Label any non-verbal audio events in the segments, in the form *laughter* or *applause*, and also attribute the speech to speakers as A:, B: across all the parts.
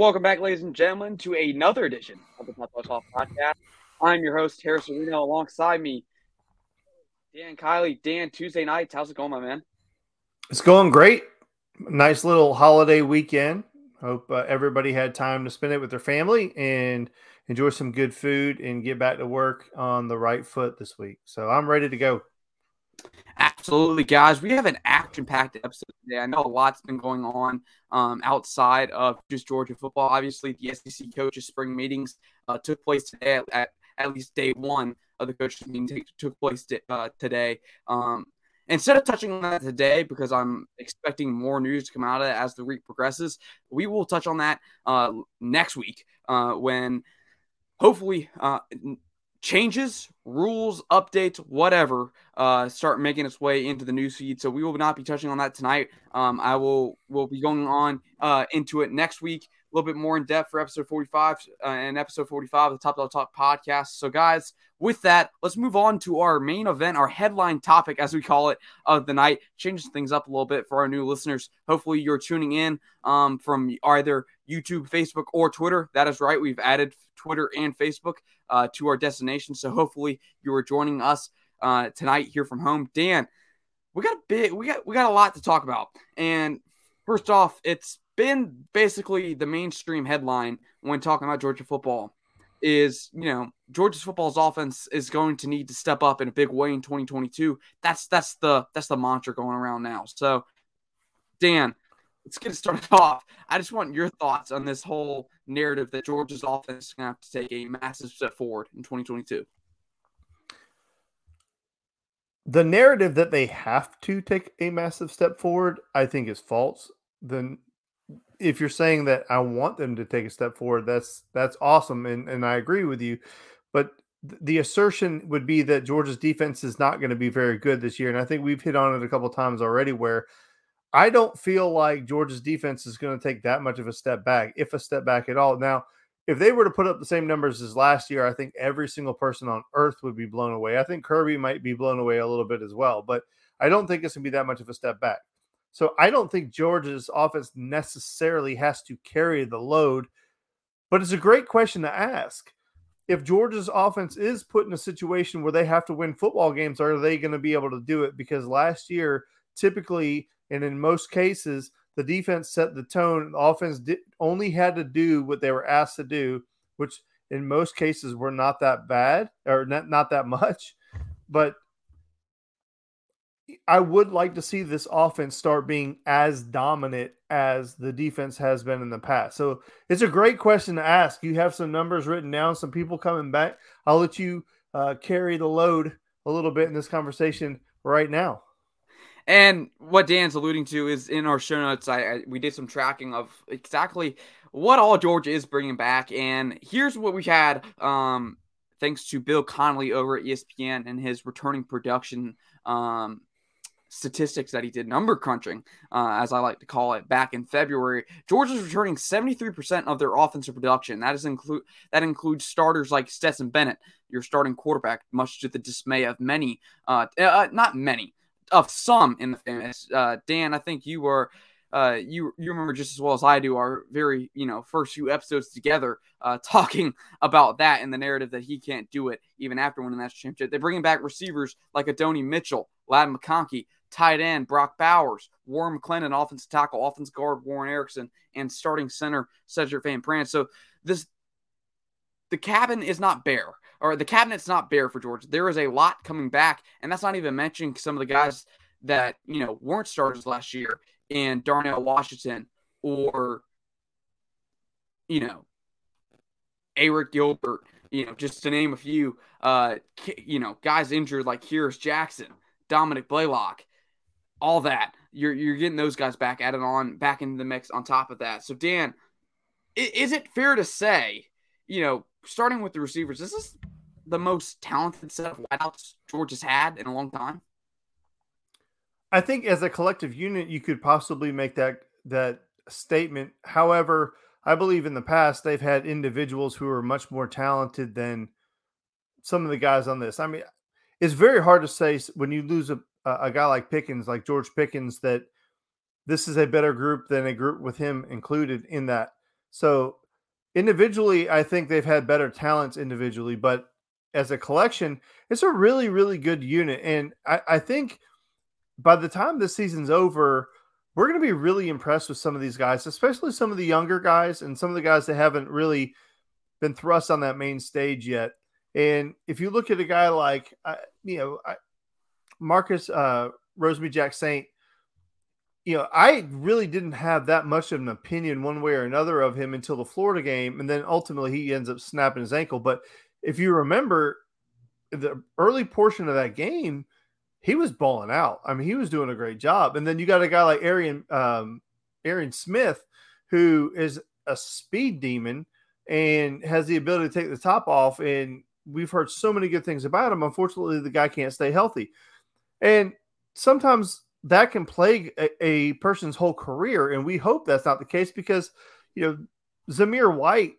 A: Welcome back, ladies and gentlemen, to another edition of the Top Off Podcast. I'm your host, Harris Areno. Alongside me, Dan Kiley. Dan, Tuesday nights. How's it going, my man?
B: It's going great. Nice little holiday weekend. Hope uh, everybody had time to spend it with their family and enjoy some good food and get back to work on the right foot this week. So I'm ready to go.
A: Absolutely, guys. We have an action-packed episode today. I know a lot's been going on um, outside of just Georgia football. Obviously, the SEC coaches' spring meetings uh, took place today. At, at, at, least day one of the coaches' meeting t- took place t- uh, today. Um, instead of touching on that today, because I'm expecting more news to come out of it as the week progresses, we will touch on that uh, next week uh, when hopefully uh, changes, rules, updates, whatever, uh, start making its way into the news feed. So we will not be touching on that tonight. Um, I will will be going on uh, into it next week, a little bit more in depth for episode 45 uh, and episode 45 of the Top Dog Talk podcast. So guys, with that, let's move on to our main event, our headline topic, as we call it, of the night. Changes things up a little bit for our new listeners. Hopefully, you're tuning in um, from either YouTube, Facebook, or Twitter. That is right. We've added Twitter and Facebook uh, to our destination. So hopefully you are joining us uh, tonight here from home. Dan, we got a bit, we got we got a lot to talk about. And first off, it's been basically the mainstream headline when talking about Georgia football is you know Georgia's football's offense is going to need to step up in a big way in 2022. That's that's the that's the mantra going around now. So, Dan, let's get started *laughs* off. I just want your thoughts on this whole narrative that Georgia's offense is going to have to take a massive step forward in 2022.
B: The narrative that they have to take a massive step forward, I think, is false. Then, if you're saying that I want them to take a step forward, that's that's awesome, and and I agree with you. But the assertion would be that Georgia's defense is not going to be very good this year, and I think we've hit on it a couple times already, where I don't feel like Georgia's defense is going to take that much of a step back, if a step back at all. Now, if they were to put up the same numbers as last year, I think every single person on earth would be blown away. I think Kirby might be blown away a little bit as well, but I don't think it's going to be that much of a step back. So I don't think Georgia's offense necessarily has to carry the load, but it's a great question to ask. If Georgia's offense is put in a situation where they have to win football games, are they going to be able to do it? Because last year, typically and in most cases, the defense set the tone. The offense did, only had to do what they were asked to do, which in most cases were not that bad or not, not that *laughs* much. But I would like to see this offense start being as dominant as the defense has been in the past. So it's a great question to ask. You have some numbers written down, some people coming back. I'll let you uh, carry the load a little bit in this conversation right now.
A: And what Dan's alluding to is in our show notes, I, I, we did some tracking of exactly what all Georgia is bringing back, and here's what we had. Um, thanks to Bill Connelly over at ESPN and his returning production um, statistics that he did, number crunching, uh, as I like to call it, back in February. Georgia's returning 73% of their offensive production. That is include that includes starters like Stetson Bennett, your starting quarterback, much to the dismay of many, uh, uh not many, of some in the famous. Uh, Dan, I think you were. Uh, you you remember just as well as I do our very you know first few episodes together uh, *laughs* talking about that and the narrative that he can't do it even after winning that championship. They're bringing back receivers like Adonai Mitchell, Ladd McConkey, tight end Brock Bowers, Warren McClendon, offensive tackle, offensive guard Warren Ericson, and starting center Sedrick Van Pran. So this the cabin is not bare or the cabinet's not bare for Georgia. There is a lot coming back, and that's not even mentioning some of the guys that you know weren't starters last year in Darnell Washington or you know Arik Gilbert, you know, just to name a few. Uh, you know, guys injured like Kearis Jackson, Dominick Blaylock, all that. You're you're getting those guys back added on back into the mix on top of that. So Dan, is it fair to say, you know, starting with the receivers, this is the most talented set of wideouts George has had in a long time?
B: I think as a collective unit, you could possibly make that that statement. However, I believe in the past they've had individuals who are much more talented than some of the guys on this. I mean, it's very hard to say when you lose a a guy like Pickens, like George Pickens, that this is a better group than a group with him included in that. So individually, I think they've had better talents individually, but as a collection, it's a really, really good unit. And I, I think by the time this season's over, we're going to be really impressed with some of these guys, especially some of the younger guys and some of the guys that haven't really been thrust on that main stage yet. And if you look at a guy like, uh, you know, Marcus uh, Rosemy-Jacksaint, you know, I really didn't have that much of an opinion one way or another of him until the Florida game. And then ultimately he ends up snapping his ankle. But if you remember the early portion of that game, he was balling out. I mean, he was doing a great job. And then you got a guy like Arian um, Arian Smith, who is a speed demon and has the ability to take the top off. And we've heard so many good things about him. Unfortunately, the guy can't stay healthy. And sometimes that can plague a, a person's whole career. And we hope that's not the case because, you know, Zamir White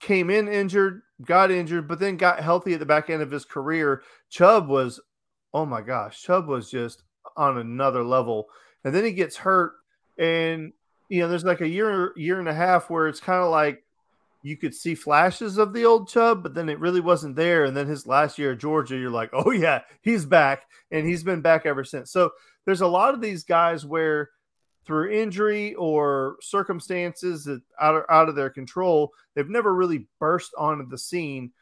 B: came in injured, got injured, but then got healthy at the back end of his career. Chubb was, oh my gosh, Chubb was just on another level. And then he gets hurt, and you know, there's like a year, year and a half where it's kind of like you could see flashes of the old Chubb, but then it really wasn't there. And then his last year at Georgia, you're like, oh yeah, he's back, and he's been back ever since. So there's a lot of these guys where through injury or circumstances that out of, out of their control, they've never really burst onto the scene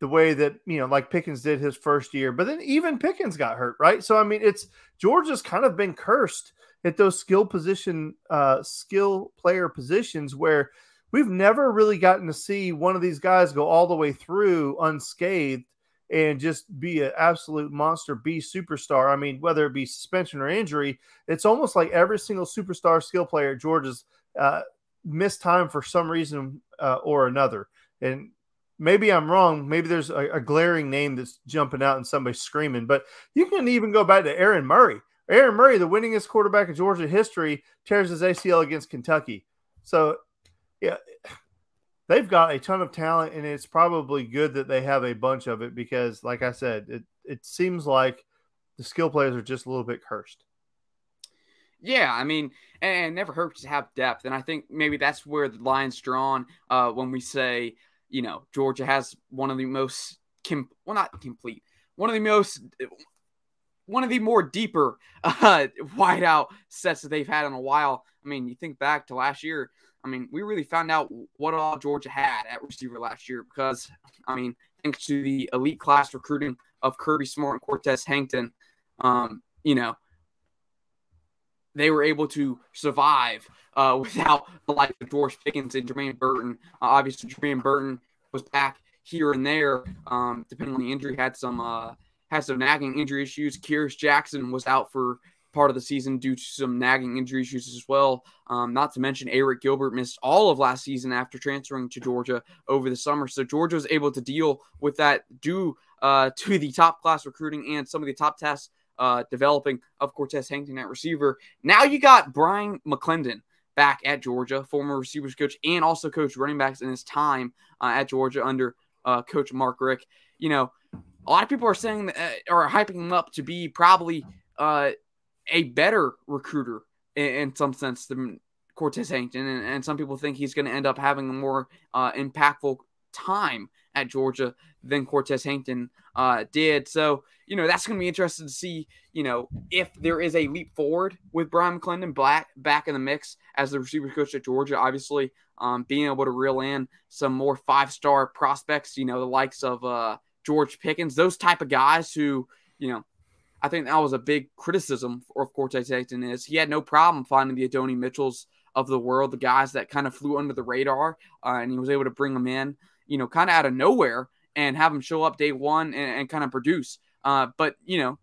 B: the way that you know, like Pickens did his first year. But then even Pickens got hurt, right? So I mean, it's Georgia's kind of been cursed at those skill position, uh, skill player positions where we've never really gotten to see one of these guys go all the way through unscathed and just be an absolute monster be superstar. I mean, whether it be suspension or injury, it's almost like every single superstar skill player at Georgia's uh, missed time for some reason uh, or another. And maybe I'm wrong. Maybe there's a, a, glaring name that's jumping out and somebody's screaming, but you can even go back to Aaron Murray. Aaron Murray, the winningest quarterback in Georgia history, tears his ACL against Kentucky. So, yeah, they've got a ton of talent, and it's probably good that they have a bunch of it because, like I said, it it seems like the skill players are just a little bit cursed.
A: Yeah, I mean, and it never hurts to have depth, and I think maybe that's where the line's drawn uh, when we say, you know, Georgia has one of the most, com- well, not complete, one of the most, one of the more deeper *laughs* uh, wideout sets that they've had in a while. I mean, you think back to last year, I mean, we really found out what all Georgia had at receiver last year because, I mean, thanks to the elite class recruiting of Kirby Smart and Cortez Hankton, um, you know, they were able to survive uh, *laughs* without the likes of George Pickens and Jermaine Burton. Uh, obviously, Jermaine Burton was back here and there, um, depending on the injury. Had some uh, had some nagging injury issues. Kearis Jackson was out for part of the season due to some nagging injury issues as well. Um, not to mention, Arik Gilbert missed all of last season after transferring to Georgia over the summer. So Georgia was able to deal with that due uh, *laughs* to the top class recruiting and some of the top tests uh, developing of Cortez Hankton at receiver. Now you got Brian McClendon back at Georgia, former receivers coach, and also coach running backs in his time uh, at Georgia under uh, Coach Mark Richt. You know, a lot of people are saying that, uh, are hyping him up to be probably uh, a better recruiter in, in some sense than Cortez Hankton, and, and, some people think he's going to end up having a more uh, impactful time at Georgia than Cortez Hankton uh, did. So, you know, that's going to be interesting to see, you know, if there is a leap forward with Brian McClendon back, back in the mix as the receiver coach at Georgia. Obviously, um, being able to reel in some more five star prospects, you know, the likes of uh, George Pickens, those type of guys who, you know, I think that was a big criticism of Cortez Hankton is he had no problem finding the Adonai Mitchells of the world, the guys that kind of flew under the radar, uh, and he was able to bring them in, you know, kind of out of nowhere and have them show up day one and, and kind of produce. Uh, but you know,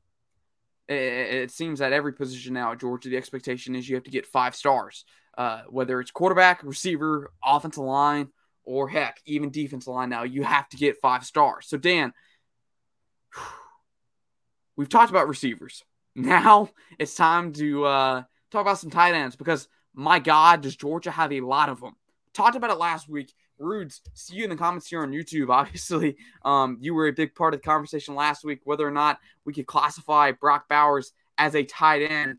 A: it, it, seems that every position now at Georgia, the expectation is you have to get five stars, uh, whether it's quarterback, receiver, offensive line, or heck, even defensive line. Now you have to get five stars. So Dan. Whew, we've talked about receivers. *laughs* Now it's time to uh, talk about some tight ends because my God, does Georgia have a lot of them? Talked about it last week. Rudes, see you in the comments here on YouTube. *laughs* Obviously, um, you were a big part of the conversation last week whether or not we could classify Brock Bowers as a tight end.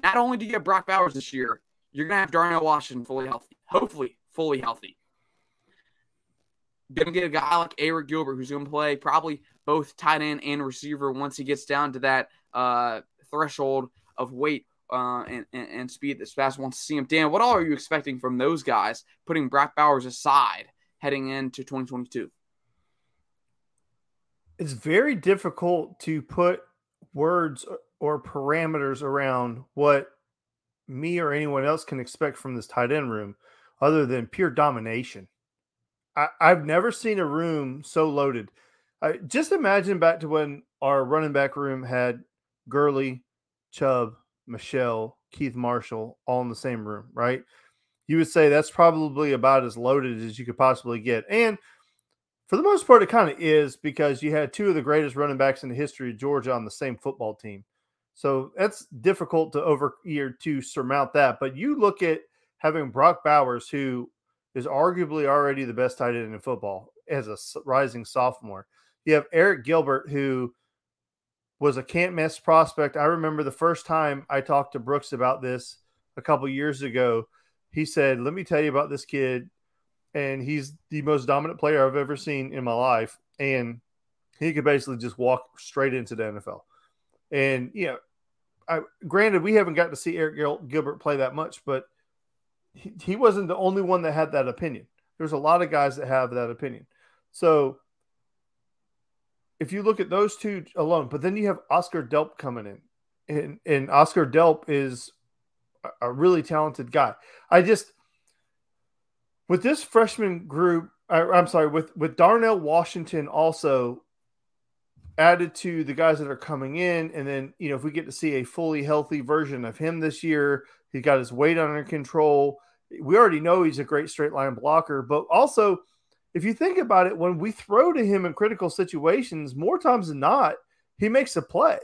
A: not only do you have Brock Bowers this year, you're gonna have Darnell Washington fully healthy, hopefully fully healthy. Gonna get a guy like Arik Gilbert who's gonna play probably both tight end and receiver once he gets down to that uh, threshold of weight uh, and, and, and, speed that Spass wants to see him. Dan, what all are you expecting from those guys, putting Brock Bowers aside heading into 2022?
B: It's very difficult to put words or parameters around what me or anyone else can expect from this tight end room other than pure domination. I, have never seen a room so loaded. I, just imagine back to when our running back room had Gurley, Chubb, Michel, Keith Marshall all in the same room, right? You would say that's probably about as loaded as you could possibly get. And for the most part, it kind of is because you had two of the greatest running backs in the history of Georgia on the same football team. So that's difficult to over year to surmount that. But you look at having Brock Bowers, who is arguably already the best tight end in football as a rising sophomore. You have Arik Gilbert, who was a can't miss prospect. I remember the first time I talked to Brooks about this a couple years ago. He said, Let me tell you about this kid. And he's the most dominant player I've ever seen in my life. And he could basically just walk straight into the NFL. And, you know, I, granted, we haven't got to see Arik Gil- Gilbert play that much, but he, he wasn't the only one that had that opinion. There's a lot of guys that have that opinion. So if you look at those two alone, but then you have Oscar Delp coming in, and, and Oscar Delp is a really talented guy. I just with this freshman group, I, I'm sorry, with with Darnell Washington also added to the guys that are coming in, and then you know if we get to see a fully healthy version of him this year, he got his weight under control. We already know he's a great straight line blocker, but also if you think about it, when we throw to him in critical situations, more times than not, he makes a play.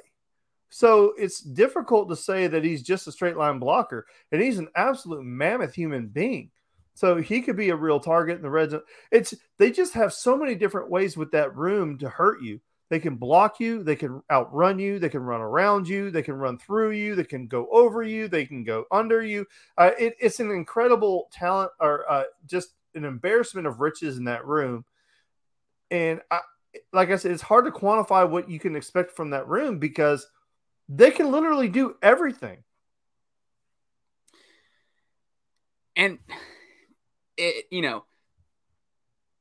B: So it's difficult to say that he's just a straight line blocker, and he's an absolute mammoth human being. So he could be a real target in the red zone. It's they just have so many different ways with that room to hurt you. They can block you, they can outrun you, they can run around you, they can run through you, they can go over you, they can go under you. Uh, it, it's an incredible talent, or uh, just an embarrassment of riches in that room. And I, like I said, it's hard to quantify what you can expect from that room because they can literally do everything.
A: And it, you know,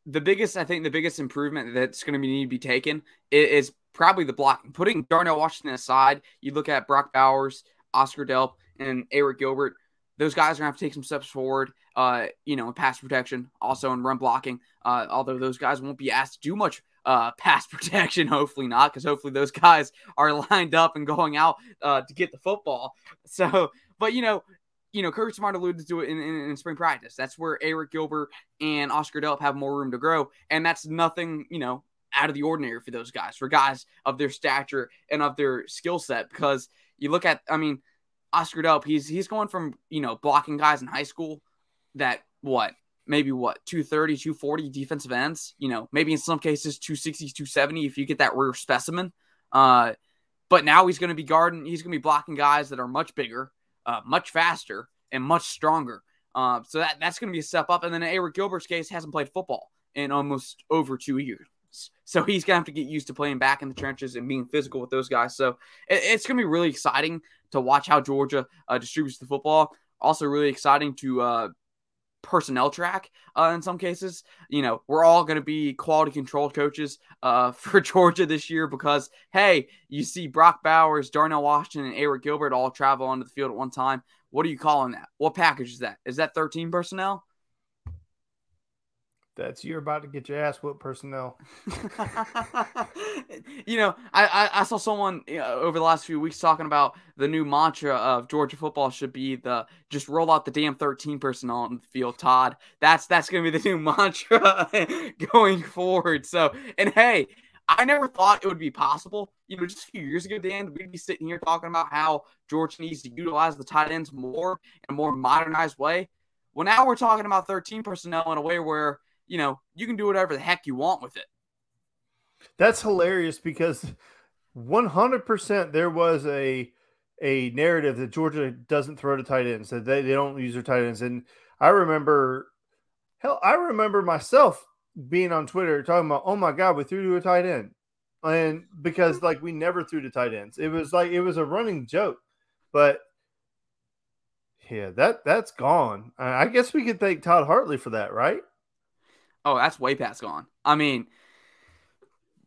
A: the biggest, I think, the biggest improvement that's going to need to be taken is, probably the blocking. Putting Darnell Washington aside, you look at Brock Bowers, Oscar Delp, and Arik Gilbert those guys are gonna have to take some steps forward. Uh, you know, in pass protection, also in run blocking. Uh, although those guys won't be asked to do much uh, *laughs* pass protection, hopefully not, because hopefully those guys are *laughs* lined up and going out uh, to get the football. So, but you know, you know, Kirby Smart alluded to it in, in, in, spring practice. That's where Arik Gilbert and Oscar Delp have more room to grow, and that's nothing, you know, out of the ordinary for those guys, for guys of their stature and of their skill set. Because you look at, I mean Oscar Delp, he's he's going from, you know, blocking guys in high school that what, maybe what, 230, 240 defensive ends, you know, maybe in some cases 260, 270 if you get that rare specimen. Uh, but now he's going to be guarding, he's going to be blocking guys that are much bigger, uh, much faster, and much stronger. Uh, so that that's going to be a step up. And then Arik Gilbert's case, hasn't played football in almost over two years. So he's gonna have to get used to playing back in the trenches and being physical with those guys. So it, it's gonna be really exciting to watch how Georgia uh, distributes the football. Also, really exciting to uh, personnel track uh, in some cases. You know, we're all going to be quality control coaches uh, *laughs* for Georgia this year because, hey, you see Brock Bowers, Darnell Washington, and Arik Gilbert all travel onto the field at one time. What are you calling that? What package is that? Is that 13 personnel?
B: That's you're about to get your ass whooped personnel. *laughs*
A: you know, I, I, I saw someone you know, over the last few weeks talking about the new mantra of Georgia football should be the just roll out the damn 13 personnel on the field, Todd. That's that's gonna be the *laughs* new mantra *laughs* going forward. So and hey, I never thought it would be possible. You know, just a few years ago, Dan, we'd be sitting here talking about how Georgia needs to utilize the tight ends more in a more modernized way. Well, now we're talking about 13 personnel in a way where you know, you can do whatever the heck you want with it.
B: That's hilarious because 100% there was a a narrative that Georgia doesn't throw to tight ends, that they, they don't use their tight ends. And I remember, hell, I remember myself being on Twitter talking about, oh my God, we threw to a tight end. And because like we never threw to tight ends, it was like it was a running joke. But yeah, that that's gone. I guess we could thank Todd Hartley for that, right?
A: Oh, that's way past gone. I mean,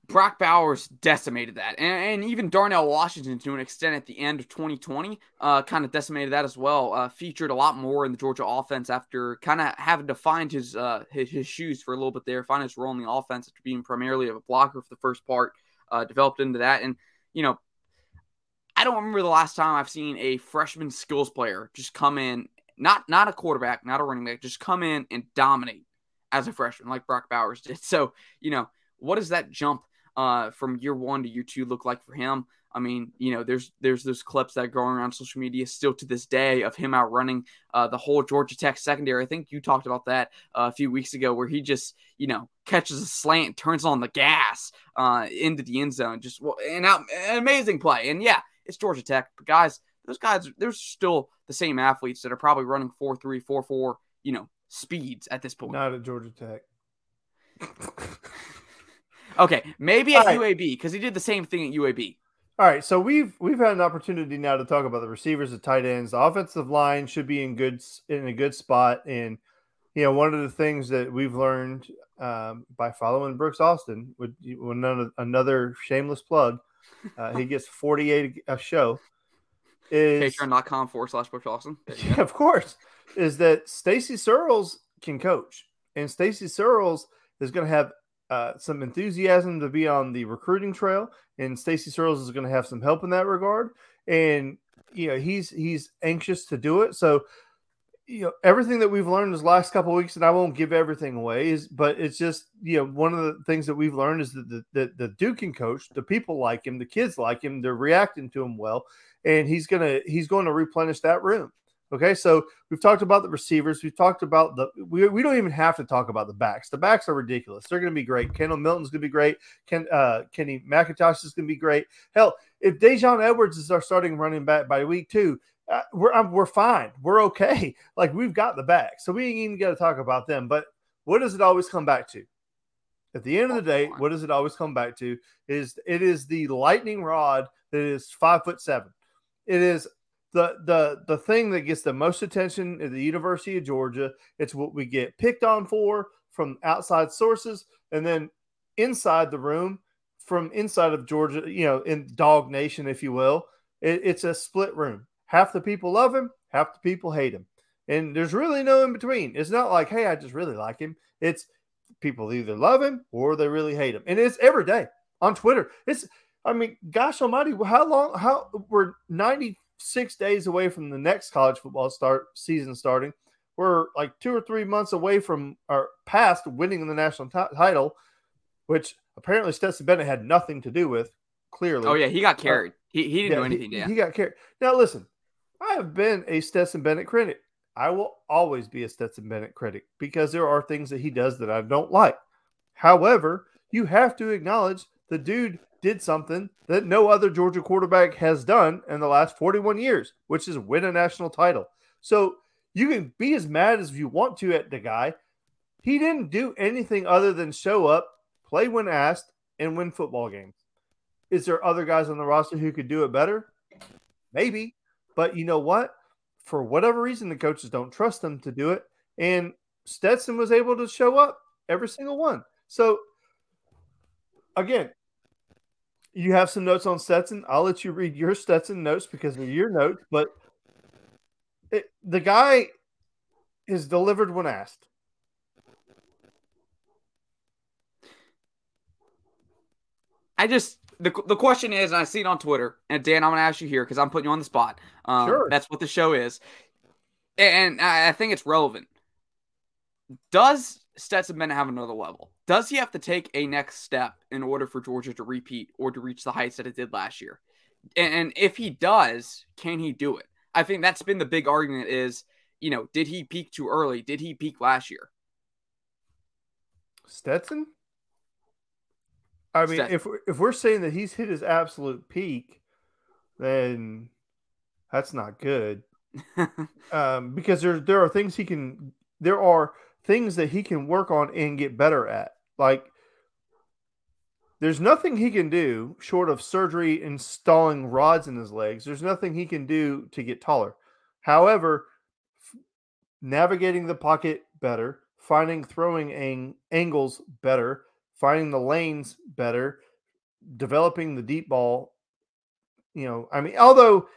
A: Brock Bowers decimated that, and, and, even Darnell Washington to an extent at the end of 2020, uh, kind of decimated that as well. Uh, featured a lot more in the Georgia offense after kind of having to find his, uh, his, his shoes for a little bit there, find his role in the offense after being primarily a blocker for the first part. Uh, developed into that, and you know, I don't remember the last time I've seen a freshman skills player just come in, not not a quarterback, not a running back, just come in and dominate as a freshman like Brock Bowers *laughs* did. So you know, what does that jump? uh, from year one to year two look like for him. I mean, you know, there's there's those clips that are going around social media still to this day of him outrunning uh, the whole Georgia Tech secondary. I think you talked about that uh, a few weeks ago, where he just you know catches a slant, turns on the gas uh, into the end zone, just an, out, an amazing play. And yeah, it's Georgia Tech, but guys, those guys, they're still the same athletes that are probably running four three, four four, you know, speeds at this point.
B: Not at Georgia Tech. *laughs*
A: Okay, maybe at right. UAB because he did the same thing at UAB.
B: All right, so we've we've had an opportunity now to talk about the receivers, the tight ends, the offensive line should be in good in a good spot, and you know one of the things that we've learned um, by following Brooks Austin, with, with another shameless plug, uh, he gets *laughs* forty eight a show.
A: Is patreon.com forward slash Brooks Austin. *laughs*
B: Yeah, of course, is that Stacy Searels can coach, and Stacy Searels is going to have uh, some enthusiasm to be on the recruiting trail, and Stacy Searels is going to have some help in that regard. And you know, he's he's anxious to do it. So, you know, everything that we've learned this last couple weeks, and I won't give everything away, is but it's just you know one of the things that we've learned is that the, the, the Duke can coach, the people like him, the kids like him, they're reacting to him well, and he's gonna he's going to replenish that room. Okay, so we've talked about the receivers. We've talked about the. We, we don't even have to talk about the backs. The backs are ridiculous. They're going to be great. Kendall Milton's going to be great. Ken, uh, Kenny McIntosh is going to be great. Hell, if Daijun Edwards is our starting running back by week two, uh, we're I'm, we're fine. We're okay. *laughs* Like we've got the back, so we ain't even got to talk about them. But what does it always come back to? At the end of the day, what does it always come back to? Is it is the lightning rod that is five foot seven. It is the the the thing that gets the most attention at the University of Georgia. It's what we get picked on for from outside sources, and then inside the room from inside of Georgia, you know, in Dog Nation, if you will. It, it's a split room. Half the people love him, half the people hate him, and there's really no in between. It's not like, hey, I just really like him. It's people either love him or they really hate him, and it's every day on Twitter. It's I mean, gosh almighty, how long? How we're 90 six days away from the next college football start season starting. We're like two or three months away from our past winning the national t- title, which apparently Stetson Bennett had nothing to do with. Clearly,
A: oh yeah, he got uh, carried. Uh, he, he didn't yeah, do anything.
B: He,
A: yeah,
B: he got carried. Now listen, I have been a Stetson Bennett critic. I will always be a Stetson Bennett critic because there are things that he does that I don't like. However, you have to acknowledge the dude did something that no other Georgia quarterback has done in the last 41 years, which is win a national title. So you can be as mad as you want to at the guy. He didn't do anything other than show up, play when asked, and win football games. Is there other guys on the roster who could do it better? Maybe. But you know what? For whatever reason, the coaches don't trust them to do it. And Stetson was able to show up every single one. So, again, you have some notes on Stetson. I'll let you read your Stetson notes because of your notes, but it, the guy is delivered when asked.
A: I just the the question is, and I see it on Twitter, and Dan, I'm going to ask you here because I'm putting you on the spot. Um, sure, that's what the show is, and I think it's relevant. Does Stetson Bennett have another level? Does he have to take a next step in order for Georgia to repeat or to reach the heights that it did last year? And if he does, can he do it? I think that's been the big argument is, you know, did he peak too early? Did he peak last year?
B: Stetson? I mean, Stetson. if if we're saying that he's hit his absolute peak, then That's not good. *laughs* um, because there there are things he can there are things that he can work on and get better at. Like there's nothing he can do short of surgery installing rods in his legs. There's nothing he can do to get taller. However, navigating the pocket better, finding throwing ang- angles better, finding the lanes better, developing the deep ball. You know, I mean, although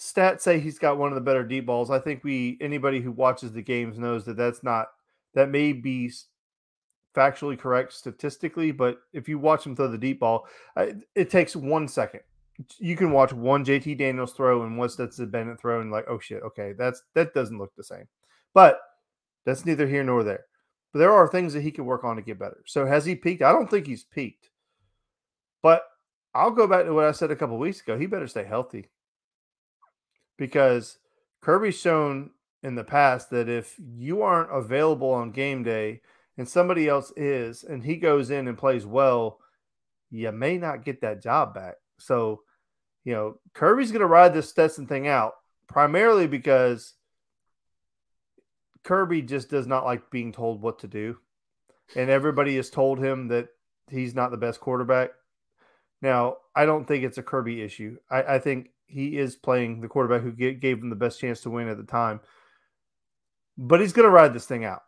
B: stats say he's got one of the better deep balls, I think we anybody who watches the games knows that that's not that may be factually correct statistically, but if you watch him throw the deep ball, it takes one second. You can watch one JT Daniels throw and one Stetson Bennett throw, and like, oh shit, okay, that's that doesn't look the same. But that's neither here nor there. But there are things that he can work on to get better. So has he peaked? I don't think he's peaked. But I'll go back to what I said a couple weeks ago. He better stay healthy because Kirby's shown in the past that if you aren't available on game day and somebody else is, and he goes in and plays well, you may not get that job back. So, you know, Kirby's going to ride this Stetson thing out primarily because Kirby just does not like being told what to do. And everybody has told him that he's not the best quarterback. Now, I don't think it's a Kirby issue. I, I think he is playing the quarterback who gave him the best chance to win at the time. But he's going to ride this thing out.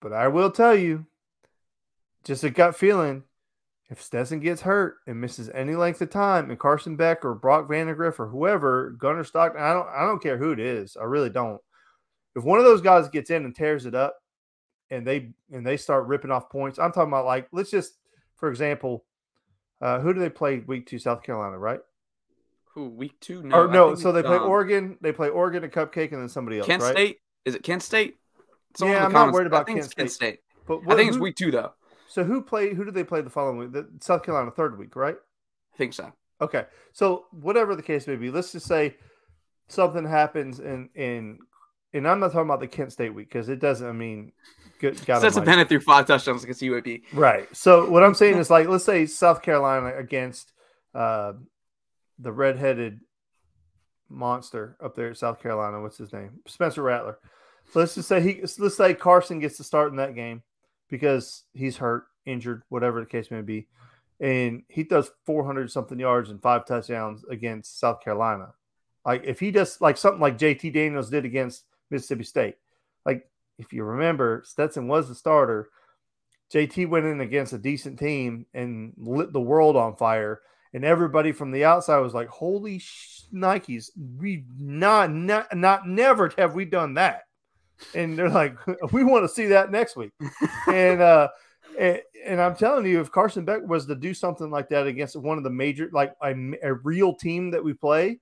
B: But I will tell you, just a gut feeling, if Stetson gets hurt and misses any length of time, and Carson Beck or Brock Vandagriff or whoever, Gunner Stockton, I don't, I don't care who it is. I really don't. If one of those guys gets in and tears it up, and they and they start ripping off points, I'm talking about like let's just, for example, uh, who do they play week two? South Carolina, right?
A: Who week two? No,
B: or no. So they play um, Oregon. They play Oregon, a cupcake, and then somebody else.
A: Kent
B: right?
A: State. Is it Kent State?
B: yeah, I'm not worried about Kent State. Kent State.
A: But what, I think who, it's week two though.
B: So who play? Who did they play the following week? The South Carolina third week, right?
A: I think so.
B: Okay, so whatever the case may be, let's just say something happens in in and I'm not talking about the Kent State week because it doesn't. I mean, good. God
A: Stetson Bennett threw five touchdowns against UAB.
B: Right. So what I'm saying is like, let's say South Carolina against uh, the redheaded monster up there at South Carolina. What's his name? Spencer Rattler. So let's just say he let's say Carson gets to start in that game because he's hurt, injured, whatever the case may be. And he does 400 something yards and five touchdowns against South Carolina. Like if he does like something like JT Daniels did against Mississippi State. Like if you remember, Stetson was the starter. JT went in against a decent team and lit the world on fire. And everybody from the outside was like, "Holy sh- Nikes! We not not not never have we done that." and they're like, *laughs* we want to see that next week. and *laughs* uh, and, and, I'm telling you, if Carson Beck was to do something like that against one of the major, like a, a real team that we play,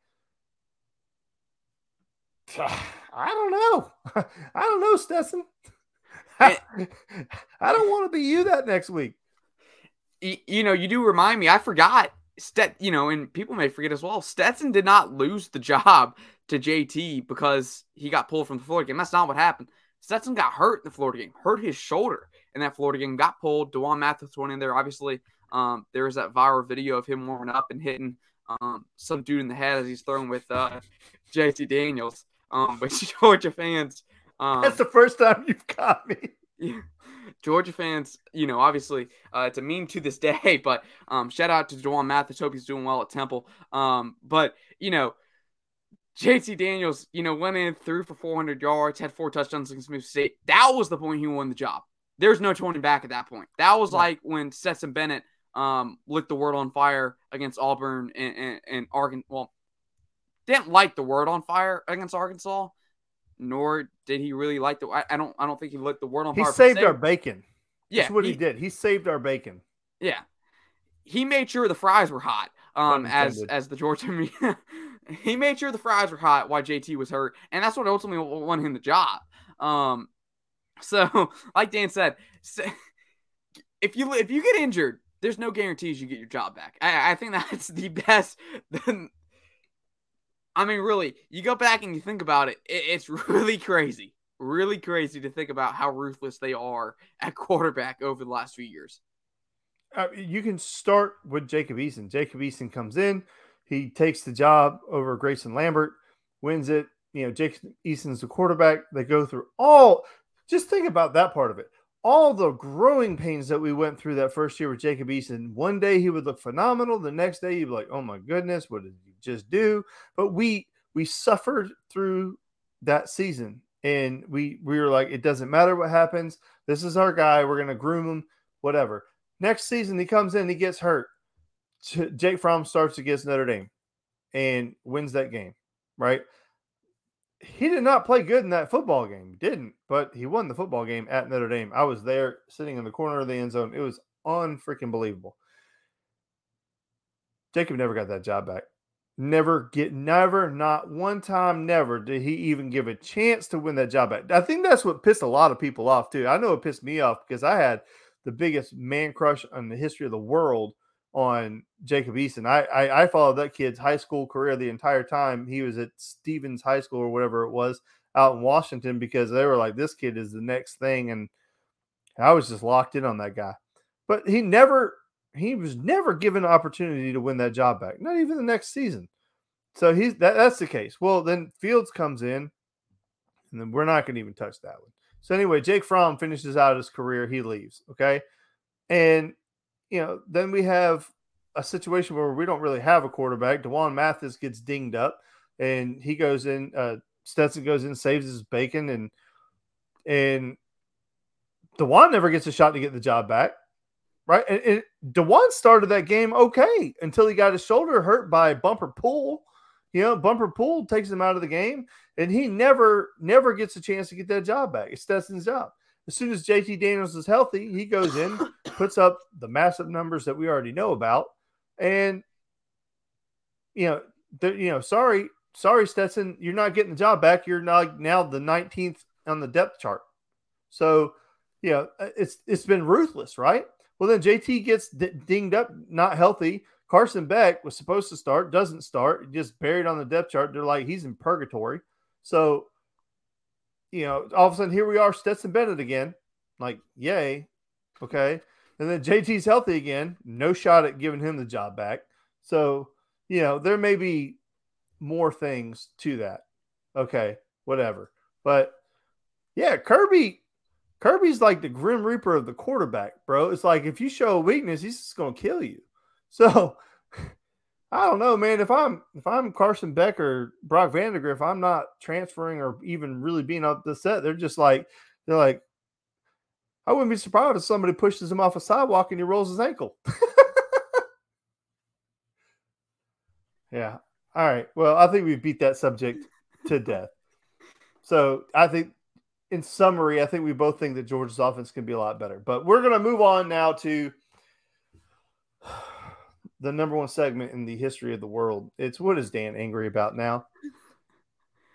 B: *sighs* I don't know. *laughs* I don't know, Stetson. I, I don't want to be you that next week.
A: You know, you do remind me. I forgot. Stet, you know, and people may forget as well. Stetson did not lose the job to JT because he got pulled from the Florida game. That's not what happened. Stetson got hurt in the Florida game, hurt his shoulder in that Florida game, got pulled. D'Wan Mathis went in there. Obviously, um, there was that viral video of him warming up and hitting um, some dude in the head as he's throwing with uh, JT Daniels. Um, but Georgia fans. Um,
B: That's the first time you've got me.
A: Yeah. Georgia fans, you know, obviously uh, it's a meme to this *laughs* day, but um, shout out to D'Wan Mathis. Hope he's doing well at Temple. Um, but, you know, JT Daniels, you know, went in, threw for 400 yards, had four touchdowns against Mississippi State. That was the point he won the job. There's no turning back at that point. That was like when Stetson Bennett um, lit the world on fire against Auburn and, and, and Arkansas. Well, didn't light the word on fire against Arkansas, nor did he really like the. I, I don't. I don't think he lit the word on
B: he
A: fire.
B: He saved our bacon.
A: Yeah,
B: that's what he, he, did. He saved our bacon.
A: Yeah, he made sure the fries were hot. Um, as as the Georgia *laughs* he made sure the fries were hot while JT was hurt, and that's what ultimately won him the job. Um, so *laughs* like Dan said, if you if you get injured, there's no guarantees you get your job back. I, I think that's the best. *laughs* I mean, really, you go back and you think about it, it it's *laughs* really crazy, really crazy to think about how ruthless they are at quarterback over the last few years.
B: Uh, you can start with Jacob Eason. Jacob Eason comes in, he takes the job over Grayson Lambert. wins it. You know, Jake Eason's the quarterback. They go through all. Just think about that part of it. All the growing pains that we went through that first year with Jacob Eason. One day he would look phenomenal. The next day you'd be like, "Oh my goodness, what is just do?" But we we suffered through that season, and we we were like, "It doesn't matter what happens. This is our guy. We're gonna groom him. Whatever." Next season he comes in, he gets hurt. Jake Fromm starts against Notre Dame and wins that game, right? He did not play good in that football game, didn't, but he won the football game at Notre Dame. I was there sitting in the corner of the end zone. It was unfreaking believable. Jacob never got that job back. Never get, never, not one time, never did he even give a chance to win that job back. I think that's what pissed a lot of people off too. I know it pissed me off because I had the biggest man crush on the history of the world on Jacob Eason. I, I, I followed that kid's high school career the entire time he was at Stevens High School or whatever it was out in Washington because they were like, this kid is the next thing, and I was just locked in on that guy. But he never he was never given an opportunity to win that job back, not even the next season. So he's that, that's the case. Well, then Fields comes in, and then we're not going to even touch that one. So anyway, Jake Fromm finishes out his career. He leaves. Okay, and you know, then we have a situation where we don't really have a quarterback. D'Wan Mathis gets dinged up, and he goes in. Uh, Stetson goes in, saves his bacon, and and D'Wan never gets a shot to get the job back, right? And, and D'Wan started that game okay until he got his shoulder hurt by Bumper Pool. You know, Bumper Pool takes him out of the game, and he never never gets a chance to get that job back. It's Stetson's job. As soon as JT Daniels is healthy, he goes in, *laughs* puts up the massive numbers that we already know about, and you know, the, you know, sorry, sorry, Stetson, you're not getting the job back. You're now now the 19th on the depth chart. So, you know, it's it's been ruthless, right? Well, then JT gets d- dinged up, not healthy. Carson Beck was supposed to start, doesn't start, just buried on the depth chart. They're like he's in purgatory. So you know, all of a sudden here we are, Stetson Bennett again. Like, yay. Okay. And then JT's healthy again. No shot at giving him the job back. So, you know, there may be more things to that. Okay. Whatever. But yeah, Kirby, Kirby's like the grim reaper of the quarterback, bro. It's like if you show a weakness, he's just gonna kill you. *laughs* So I don't know, man. If I'm if I'm Carson Beck or Brock Vandagriff, I'm not transferring or even really being up the set. They're just like they're like, I wouldn't be surprised if somebody pushes him off a sidewalk and he rolls his ankle. *laughs* yeah. All right. Well, I think we beat that subject to death. So I think in summary, I think we both think that Georgia's offense can be a lot better. But we're gonna move on now to *sighs* the number one segment in the history of the world. It's what is Dan angry about now?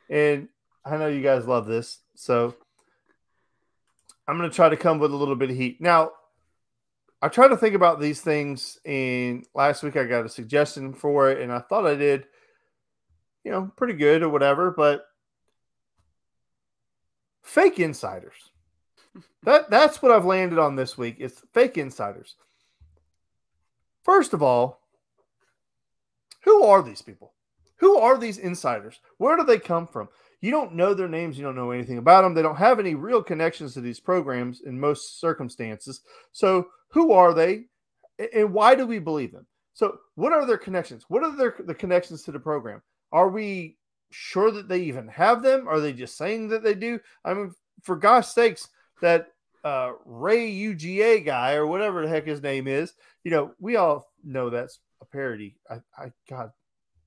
B: And I know you guys love this. So I'm going to try to come with a little bit of heat. Now, I try to think about these things, and last week I got a suggestion for it, and I thought I did, you know, pretty good or whatever, but fake insiders. That that's what I've landed on this week. It's fake insiders. First of all, who are these people? Who are these insiders? Where do they come from? You don't know their names. You don't know anything about them. They don't have any real connections to these programs in most circumstances. So, who are they and why do we believe them? So, what are their connections? What are their the connections to the program? Are we sure that they even have them? Are they just saying that they do? I mean, for gosh sakes, that uh, Ray UGA guy or whatever the heck his name is, you know, we all know that's a parody. I, I, God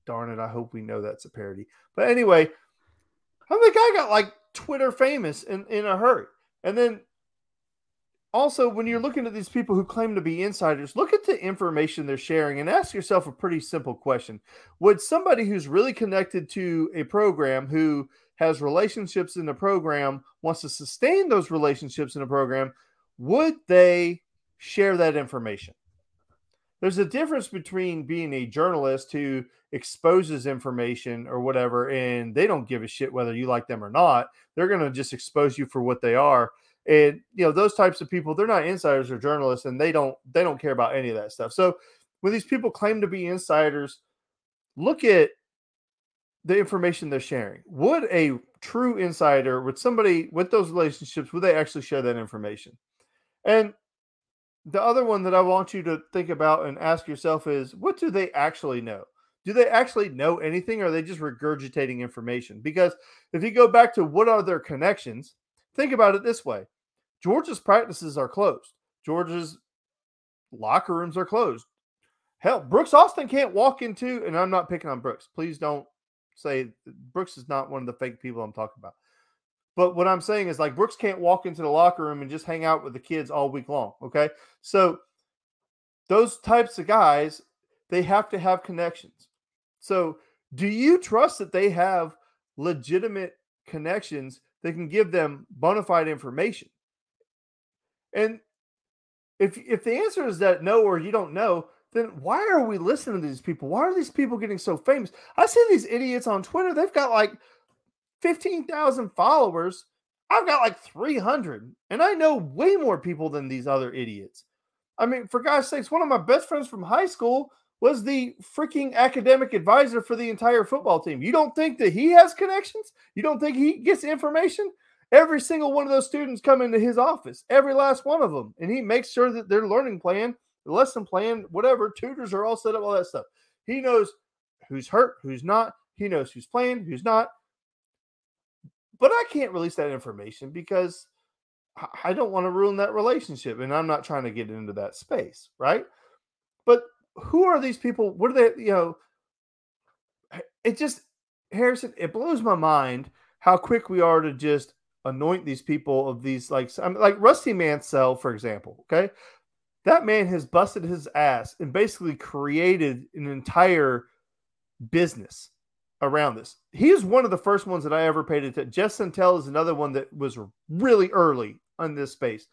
B: darn it, I hope we know that's a parody. But anyway, I think I got like Twitter famous in, in a hurry. And then also, when you're looking at these people who claim to be insiders, look at the information they're sharing and ask yourself a pretty simple question. Would somebody who's really connected to a program who has relationships in the program, wants to sustain those relationships in the program, would they share that information? There's a difference between being a journalist who exposes information or whatever, and they don't give a shit whether you like them or not. They're going to just expose you for what they are. And you know those types of people, they're not insiders or journalists, and they don't they don't care about any of that stuff. So when these people claim to be insiders, look at the information they're sharing. Would a true insider, would somebody with those relationships, would they actually share that information? And the other one that I want you to think about and ask yourself is what do they actually know? Do they actually know anything or are they just regurgitating information? Because if you go back to what are their connections, think about it this way Georgia's practices are closed, Georgia's locker rooms are closed. Hell, Brooks Austin can't walk into, and I'm not picking on Brooks. Please don't say Brooks is not one of the fake people I'm talking about. But what I'm saying is like Brooks can't walk into the locker room and just hang out with the kids all week long. Okay. So those types of guys, they have to have connections. So do you trust that they have legitimate connections that can give them bona fide information? And if if the answer is that no or you don't know, then why are we listening to these people? Why are these people getting so famous? I see these idiots on Twitter, they've got like 15,000 followers. I've got like 300, and I know way more people than these other idiots. I mean, for God's sakes, one of my best friends from high school was the freaking academic advisor for the entire football team. You don't think that he has connections? You don't think he gets information? Every single one of those students come into his office, every last one of them, and he makes sure that their learning plan, the lesson plan, whatever, tutors are all set up, all that stuff. He knows who's hurt, who's not. He knows who's playing, who's not. But I can't release that information because I don't want to ruin that relationship. And I'm not trying to get into that space, right? But who are these people? What are they, you know? It just, Harrison, it blows my mind how quick we are to just anoint these people of these, like, I like Rusty Mansell, for example, okay? That man has busted his ass and basically created an entire business around this. He is one of the first ones that I ever paid attention. Jeff Sentell is another one that was really early on this space.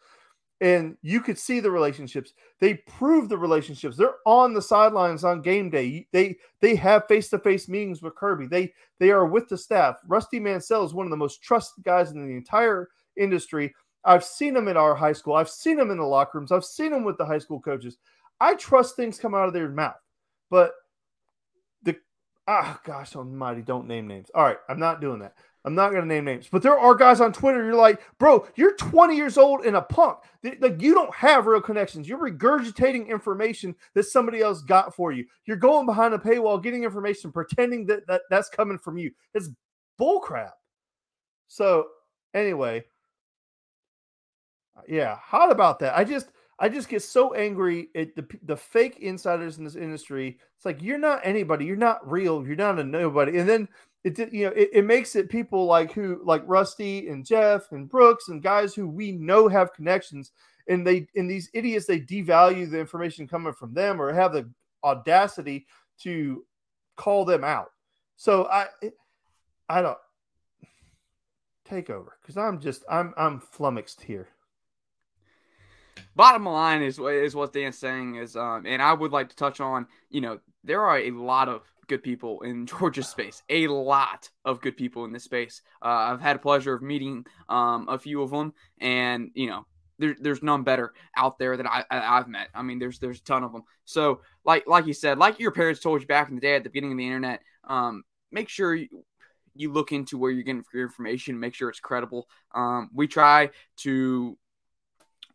B: And you could see the relationships. They prove the relationships. They're on the sidelines on game day. They they have face-to-face meetings with Kirby. They they are with the staff. Rusty Mansell is one of the most trusted guys in the entire industry. I've seen him at our high school. I've seen him in the locker rooms. I've seen him with the high school coaches. I trust things come out of their mouth. But the ah, gosh almighty, don't name names. All right, I'm not doing that. I'm not going to name names, but there are guys on Twitter. You're like, bro, you're 20 years old and a punk. Like, you don't have real connections. You're regurgitating information that somebody else got for you. You're going behind a paywall, getting information, pretending that, that that's coming from you. It's bullcrap. So, anyway, uh, yeah, hot about that. I just, I just get so angry at the the fake insiders in this industry. It's like you're not anybody. You're not real. You're not a nobody. And then it you know it, it makes it people like who like Rusty and Jeff and Brooks and guys who we know have connections. And they and these idiots they devalue the information coming from them or have the audacity to call them out. So I I don't take over because I'm just I'm I'm flummoxed here
A: bottom line is is what Dan's saying is, um, and I would like to touch on, you know, there are a lot of good people in *laughs* Georgia's space, a lot of good people in this space. Uh, I've had a pleasure of meeting um, a few of them, and you know, there, there's none better out there that I, have met. I mean, there's there's a ton of them. So, like like you said, like your parents told you back in the day at the beginning of the internet, um, make sure you, you look into where you're getting your information. Make sure it's credible. Um, we try to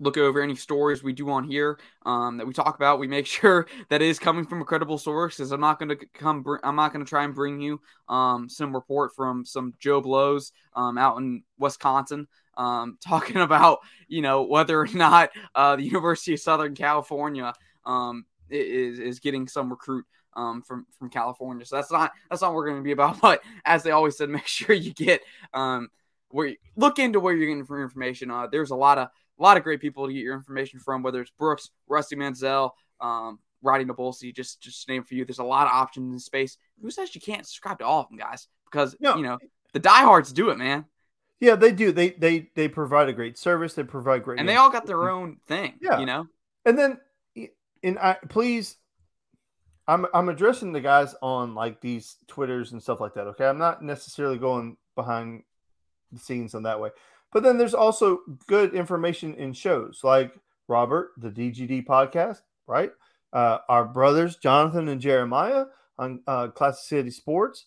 A: look over any stories we do on here um, that we talk about. We make *laughs* sure that it is coming from a credible source. Because I'm not going to come, I'm not going to try and bring you um, some report from some Joe Blows um, out in Wisconsin. Um, *laughs* talking about you know whether or not uh, the University of Southern California um, is is getting some recruit um, from from California. So that's not that's not what we're going to be about. *laughs* But as they always said, make sure you get um, where you, look into where you're getting for information. Uh, there's a lot of a lot of great people to get your information from, whether it's Brooks, Rusty Mansell, um, Radi Nabulsi, just just name for you. There's a lot of options in space. Who says you can't subscribe to all of them, guys? Because no. you know the diehards do it, man.
B: Yeah, they do. They they they provide a great service. They provide great,
A: and they all got their own thing. Yeah, you know.
B: And then, and I please, I'm I'm addressing the guys on like these twitters and stuff like that. Okay, I'm not necessarily going behind the scenes on that way. But then there's also good information in shows like Robert, the DGD podcast, right? Uh, our brothers, Jonathan and Jeremiah on uh, Classic City Sports.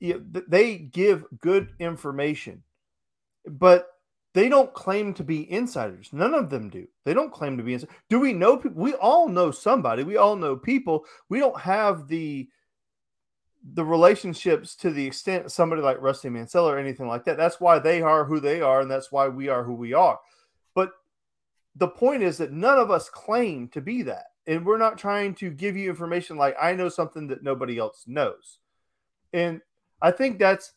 B: they give good information, but they don't claim to be insiders. None of them do. They don't claim to be insiders. Do we know people? We all know somebody. We all know people. We don't have the the relationships to the extent somebody like Rusty Mansell or anything like that. That's why they are who they are, and that's why we are who we are. But the point is that none of us claim to be that. And we're not trying to give you information like I know something that nobody else knows. And I think that's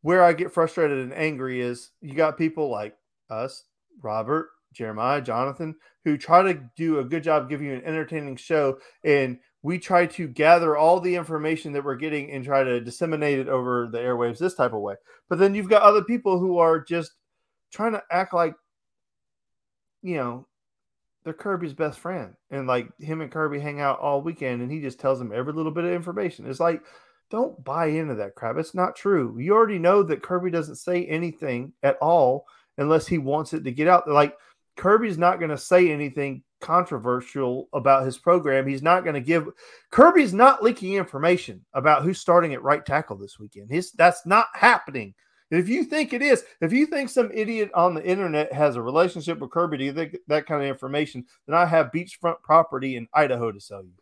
B: where I get frustrated and angry is you got people like us, Robert, Jeremiah, Jonathan, who try to do a good job giving you an entertaining show. And we try to gather all the information that we're getting and try to disseminate it over the airwaves this type of way. But then you've got other people who are just trying to act like, you know, they're Kirby's best friend. And like him and Kirby hang out all weekend and he just tells them every little bit of information. It's like, don't buy into that crap. It's not true. You already know that Kirby doesn't say anything at all unless he wants it to get out. Like Kirby's not going to say anything controversial about his program. He's not going to give Kirby's not leaking information about who's starting at right tackle this weekend. His that's not happening. If you think it is, if you think some idiot on the internet has a relationship with Kirby to get that kind of information, then I have beachfront property in Idaho to sell you.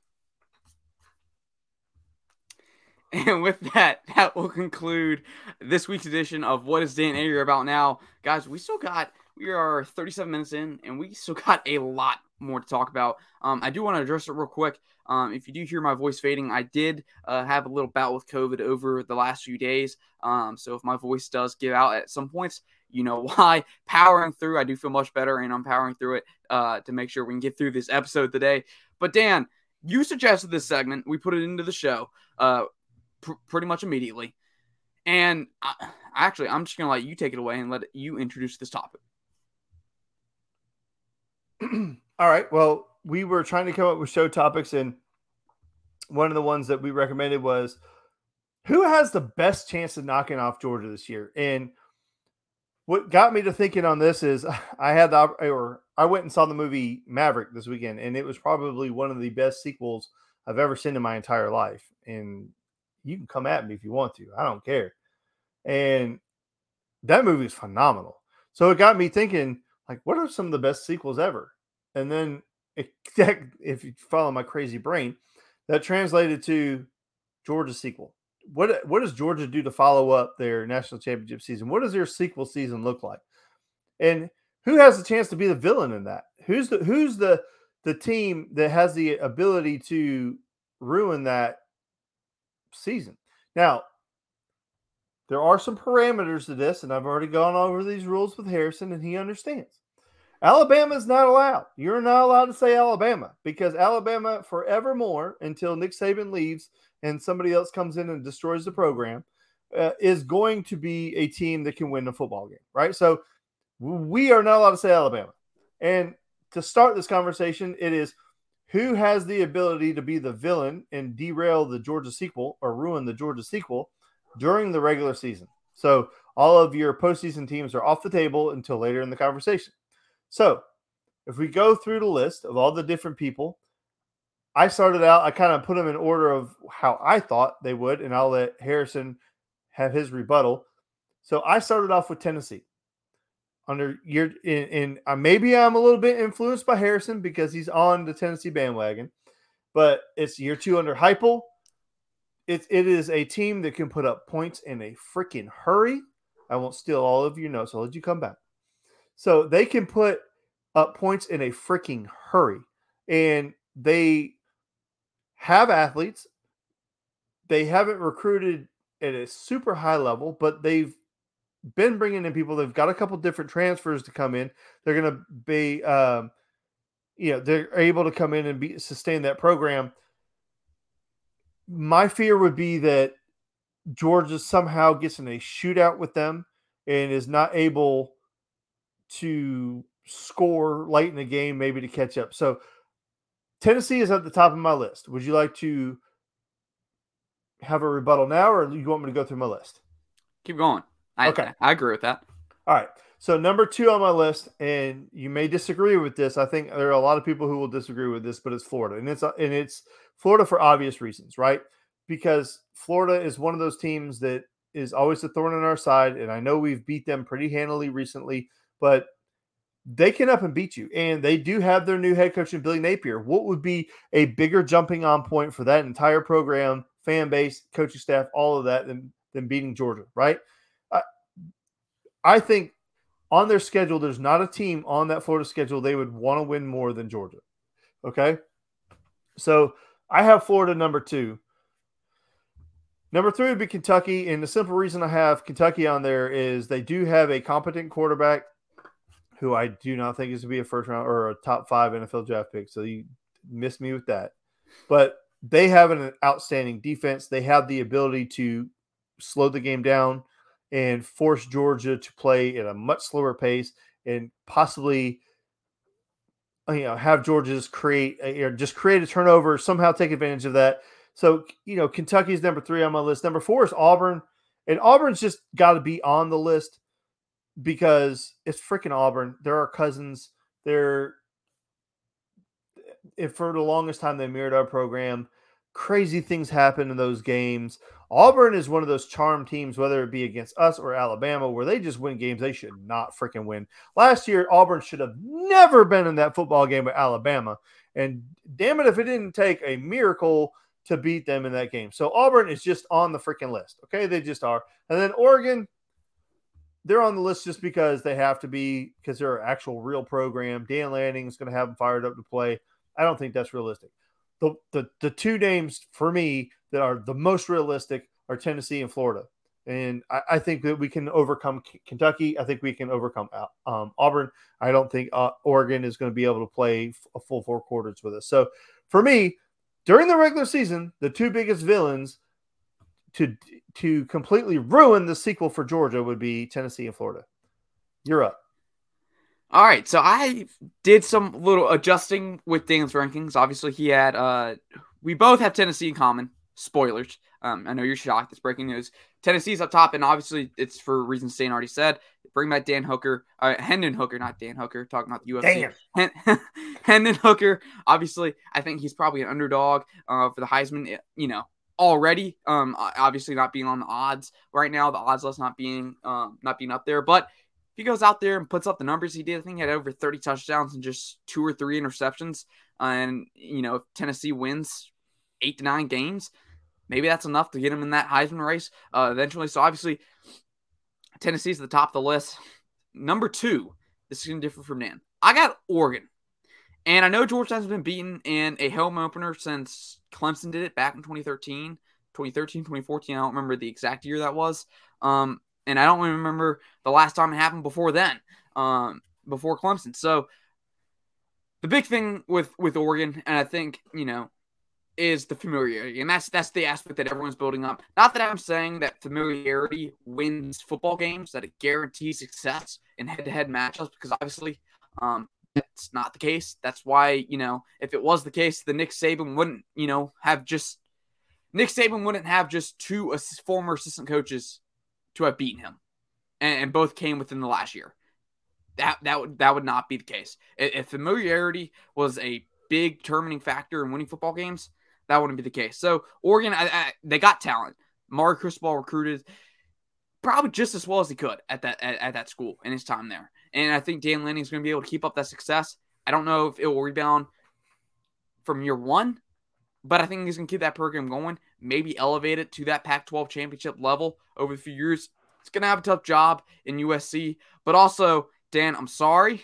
A: And with that, that will conclude this week's edition of What is Dan Ayer About Now. Guys, we still got, we are 37 minutes in, and we still got a lot more to talk about. Um, I do want to address it real quick. Um, if you do hear my voice fading, I did uh, have a little bout with COVID over the last few days. Um, so if my voice does give out at some points, you know *laughs* why. Powering through, I do feel much better, and I'm powering through it uh, to make sure we can get through this episode today. But Dan, you suggested this segment. We put it into the show. Uh, pr- pretty much immediately. And I, actually, I'm just going to let you take it away and let you introduce this topic. *clears throat*
B: All right. Well, we were trying to come up with show topics, and one of the ones that we recommended was who has the best chance of knocking off Georgia this year? And what got me to thinking on this is *laughs* I had the or I went and saw the movie Maverick this weekend, and it was probably one of the best sequels I've ever seen in my entire life. And you can come at me if you want to. I don't care. And that movie is phenomenal. So it got me thinking, like, what are some of the best sequels ever? And then it, *laughs* if you follow my crazy brain, that translated to Georgia sequel. What what does Georgia do to follow up their national championship season? What does their sequel season look like? And who has the chance to be the villain in that? Who's the who's the the team that has the ability to ruin that season. Now, there are some parameters to this, and I've already gone over these rules with Harrison, and he understands. Alabama is not allowed. You're not allowed to say Alabama because Alabama, forevermore, until Nick Saban leaves and somebody else comes in and destroys the program, uh, is going to be a team that can win a football game, right? So we are not allowed to say Alabama. And to start this conversation, it is who has the ability to be the villain and derail the Georgia sequel or ruin the Georgia sequel during the regular season. So all of your postseason teams are off the table until later in the conversation. So if we go through the list of all the different people, I started out, I kind of put them in order of how I thought they would, and I'll let Harrison have his rebuttal. So I started off with Tennessee under year in, in uh, maybe I'm a little bit influenced by Harrison because he's on the Tennessee bandwagon, but it's year two under Heupel. It, it is a team that can put up points in a freaking hurry. I won't steal all of your notes. I'll let you come back. So they can put up points in a freaking hurry. And they have athletes. They haven't recruited at a super high level, but they've been bringing in people. They've got a couple different transfers to come in. They're going to be, um, you know, they're able to come in and be sustain that program. My fear would be that Georgia somehow gets in a shootout with them and is not able to score late in the game, maybe to catch up. So Tennessee is at the top of my list. Would you like to have a rebuttal now, or you want me to go through my list?
A: Keep going. I, okay. I agree with that.
B: All right. So number two on my list, and you may disagree with this. I think there are a lot of people who will disagree with this, but it's Florida, and it's uh, and it's Florida for obvious reasons, right? Because Florida is one of those teams that is always a thorn in our side, and I know we've beat them pretty handily recently, but they can up and beat you. And they do have their new head coach in Billy Napier. What would be a bigger jumping on point for that entire program, fan base, coaching staff, all of that than, than beating Georgia, right? I, I think on their schedule, there's not a team on that Florida schedule they would want to win more than Georgia. Okay. So I have Florida number two. Number three would be Kentucky. And the simple reason I have Kentucky on there is they do have a competent quarterback who I do not think is to be a first round or a top five NFL draft pick. So you missed me with that. But they have an outstanding defense. They have the ability to slow the game down and force Georgia to play at a much slower pace and possibly you know have Georgia's create or just create a turnover somehow take advantage of that. So you know Kentucky's number three on my list. Number four is Auburn, and Auburn's just got to be on the list because it's freaking Auburn. They're our cousins. They're if for the longest time they mirrored our program. Crazy things happen in those games. Auburn is one of those charm teams, whether it be against us or Alabama, where they just win games they should not freaking win. Last year, Auburn should have never been in that football game with Alabama. And damn it, if it didn't take a miracle to beat them in that game. So Auburn is just on the freaking list. Okay. They just are. And then Oregon, they're on the list just because they have to be because they're an actual real program. Dan Lanning is going to have them fired up to play. I don't think that's realistic. The, the the two names for me that are the most realistic are Tennessee and Florida, and I, I think that we can overcome K- Kentucky. I think we can overcome um, Auburn. I don't think uh, Oregon is going to be able to play a full four quarters with us. So for me, during the regular season, the two biggest villains to to completely ruin the sequel for Georgia would be Tennessee and Florida. You're up.
A: All right, so I did some little adjusting with Dan's rankings. Obviously, he had uh we both have Tennessee in common. Spoilers. Um, I know you're shocked. It's breaking news. Tennessee's up top, and obviously it's for reasons Stan already said. Bring back Dan Hooker, uh, Hendon Hooker, not Dan Hooker. Talking about the UFC. Hen- *laughs* Hendon Hooker. Obviously, I think he's probably an underdog uh, for the Heisman. You know, already. Um, obviously not being on the odds right now. The odds list not being um not being up there, but if he goes out there and puts up the numbers he did, I think he had over 30 touchdowns and just two or three interceptions. And you know, if Tennessee wins eight to nine games, maybe that's enough to get him in that Heisman race uh, eventually. So obviously, Tennessee's at the top of the list. Number two, this is gonna differ from Dan. I got Oregon. And I know Georgetown's been beaten in a home opener since Clemson did it back in 2013, 2013, 2014. I don't remember the exact year that was. Um, and I don't remember the last time it happened before then, um, before Clemson. So the big thing with with Oregon, and I think you know, is the familiarity, and that's that's the aspect that everyone's building up. Not that I'm saying that familiarity wins football games, that it guarantees success in head-to-head matchups, because obviously, um, that's not the case. That's why, you know, if it was the case, the Nick Saban wouldn't, you know, have just Nick Saban wouldn't have just two former assistant coaches to have beaten him, and, and, both came within the last year. That that would that would not be the case. If familiarity was a big determining factor in winning football games, that wouldn't be the case. So Oregon, I, I, they got talent. Mario Cristobal recruited probably just as well as he could at that at, at that school in his time there. And I think Dan Lanning is going to be able to keep up that success. I don't know if it will rebound from year one, but I think he's going to keep that program going, maybe elevate it to that Pac 12 championship level over a few years. It's going to have a tough job in USC, but also, Dan, I'm sorry,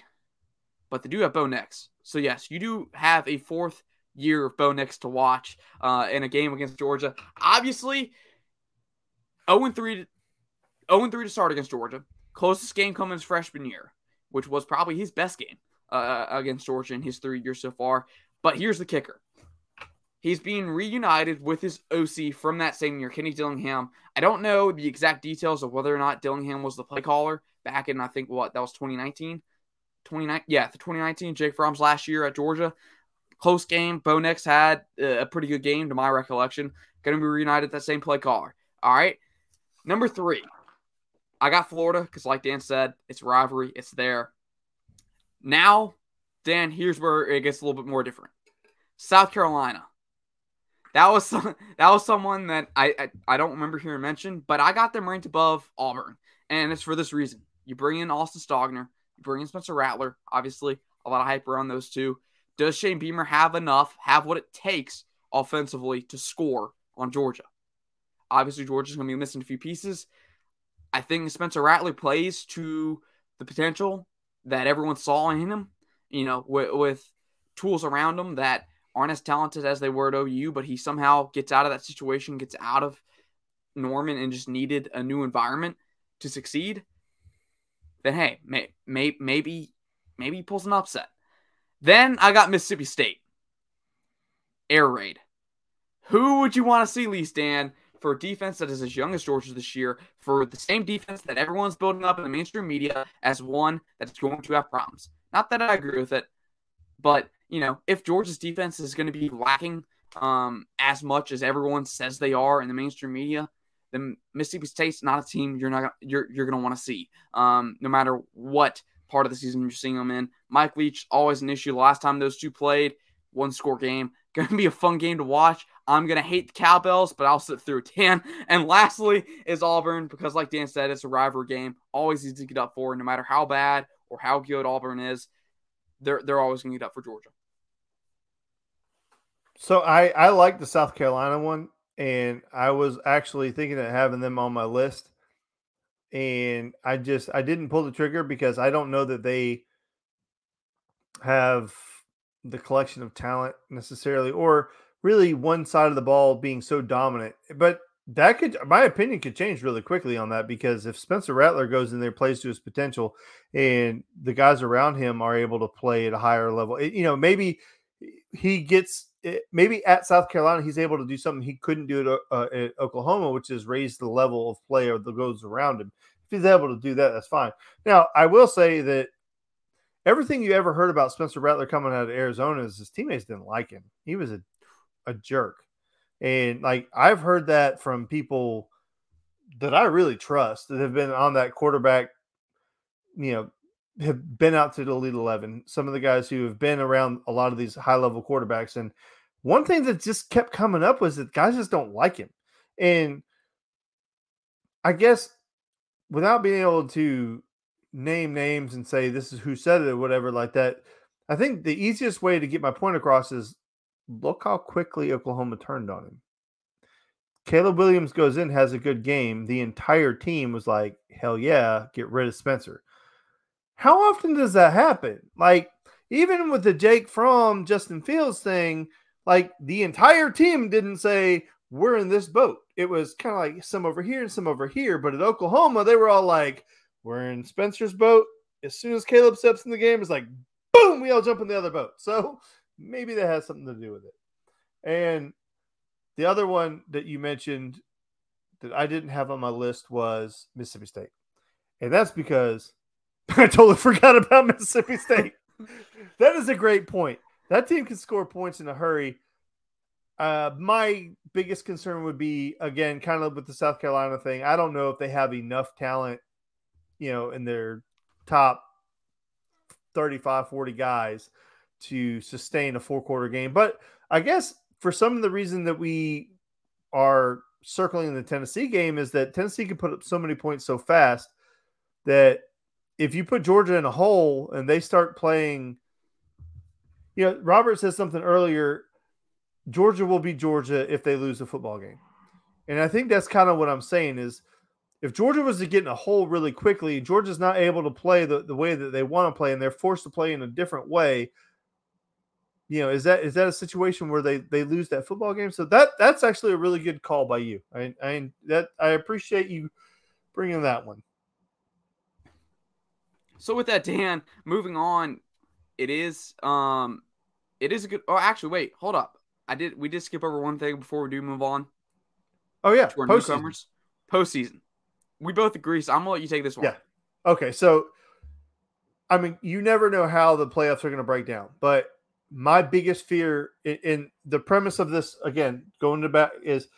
A: but they do have Bo Nix. So, yes, you do have a fourth year of Bo Nix to watch uh, in a game against Georgia. Obviously, 0 3 0 3 to start against Georgia. Closest game coming his freshman year which was probably his best game uh, against Georgia in his three years so far. But here's the kicker. He's being reunited with his OC from that same year, Kenny Dillingham. I don't know the exact details of whether or not Dillingham was the play caller back in, I think, what, that was 2019? 29, yeah, the 2019, Jake Fromm's last year at Georgia. Close game. Bo Nix had a pretty good game, to my recollection. Going to be reunited that same play caller. All right. Number three, I got Florida because, like Dan said, it's rivalry. It's there. Now, Dan, here's where it gets a little bit more different. South Carolina. that was *laughs* some, that was someone that I, I I don't remember hearing mentioned, but I got them ranked above Auburn, and it's for this reason. You bring in Austin Stogner, you bring in Spencer Rattler, obviously a lot of hype around those two. Does Shane Beamer have enough, have what it takes offensively to score on Georgia? Obviously, Georgia's going to be missing a few pieces. I think Spencer Rattler plays to the potential that everyone saw in him, you know, with, with tools around him that aren't as talented as they were at OU, but he somehow gets out of that situation, gets out of Norman, and just needed a new environment to succeed. Then hey, may, may, maybe maybe he pulls an upset. Then I got Mississippi State. Air raid. Who would you want to see, Lee Stan, for a defense that is as young as Georgia this year, for the same defense that everyone's building up in the mainstream media as one that's going to have problems? Not that I agree with it, but you know, if Georgia's defense is going to be lacking um, as much as everyone says they are in the mainstream media, then Mississippi State's not a team you're not you're you're going to want to see. Um, no matter what part of the season you're seeing them in. Mike Leach always an issue. Last time those two played, one score game. *laughs* Going to be a fun game to watch. I'm going to hate the Cowbells, but I'll sit through *laughs* Dan. And lastly is Auburn because, like Dan said, it's a rivalry game. Always easy to get up for, no matter how bad or how good Auburn is. They're they're always going to get up for Georgia.
B: So I I like the South Carolina one, and I was actually thinking of having them on my list, and I just I didn't pull the trigger because I don't know that they have the collection of talent necessarily, or really one side of the ball being so dominant. But that could, my opinion, could change really quickly on that because if Spencer Rattler goes in there, plays to his potential, and the guys around him are able to play at a higher level, it, you know, maybe he gets it, maybe at South Carolina he's able to do something he couldn't do at, uh, at Oklahoma, which is raise the level of play of the goes around him. If he's able to do that, that's fine. Now, I will say that everything you ever heard about Spencer Rattler coming out of Arizona is his teammates didn't like him. He was a, a jerk. And like I've heard that from people that I really trust that have been on that quarterback, you know, have been out to the Elite 11. Some of the guys who have been around a lot of these high level quarterbacks. And one thing that just kept coming up was that guys just don't like him. And I guess without being able to name names and say this is who said it or whatever like that, I think the easiest way to get my point across is look how quickly Oklahoma turned on him. Caleb Williams goes in, has a good game. The entire team was like, hell yeah, get rid of Spencer. How often does that happen? Like, even with the Jake Fromm, Justin Fields thing, like the entire team didn't say, we're in this boat. It was kind of like some over here and some over here. But at Oklahoma, they were all like, we're in Spencer's boat. As soon as Caleb steps in the game, it's like, boom, we all jump in the other boat. So maybe that has something to do with it. And the other one that you mentioned that I didn't have on my list was Mississippi State. And that's because *laughs* I totally forgot about *laughs* Mississippi State. that is a great point. That team can score points in a hurry. Uh, my biggest concern would be again, kind of with the South Carolina thing. I don't know if they have enough talent, you know, in their top 35, 40 guys to sustain a four quarter game. But I guess for some of the reason that we are circling the Tennessee game is that Tennessee can put up so many points so fast that if you put Georgia in a hole and they start playing, you know, Robert said something earlier. Georgia will be Georgia if they lose the football game. And I think that's kind of what I'm saying is if Georgia was to get in a hole really quickly, Georgia's not able to play the, the way that they want to play and they're forced to play in a different way. You know, is that is that a situation where they they lose that football game? So that that's actually a really good call by you. I I that I appreciate you bringing that one.
A: So with that, Dan, moving on, it is um, it is a good. Oh, actually, wait, hold up. I did. We did skip over one thing before we do move on.
B: Oh yeah,
A: to our post newcomers. Postseason. We both agree. So I'm gonna let you take this one.
B: Yeah. Okay. So, I mean, you never know how the playoffs are going to break down, but my biggest fear in, in the premise of this again going to back is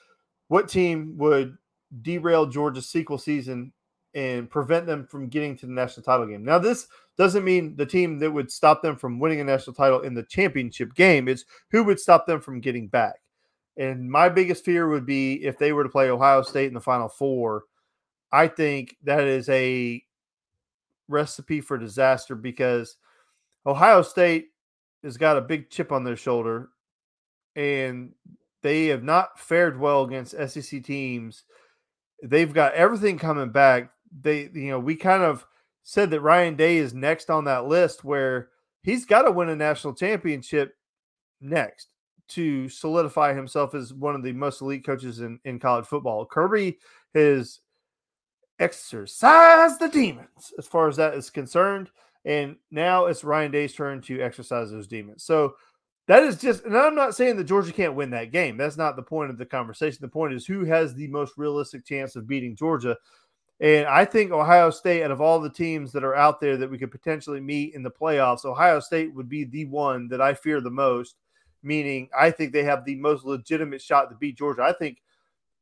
B: what team would derail Georgia's sequel season and prevent them from getting to the national title game. Now, this doesn't mean the team that would stop them from winning a national title in the championship game. It's who would stop them from getting back. And my biggest fear would be if they were to play Ohio State in the Final Four. I think that is a recipe for disaster because Ohio State has got a big chip on their shoulder and they have not fared well against SEC teams. They've got everything coming back. They, you know, we kind of said that Ryan Day is next on that list where he's got to win a national championship next to solidify himself as one of the most elite coaches in, in college football. Kirby has exercised the demons as far as that is concerned. And now it's Ryan Day's turn to exercise those demons. So that is just, and I'm not saying that Georgia can't win that game. That's not the point of the conversation. The point is who has the most realistic chance of beating Georgia. And I think Ohio State, out of all the teams that are out there that we could potentially meet in the playoffs, Ohio State would be the one that I fear the most. Meaning, I think they have the most legitimate shot to beat Georgia. I think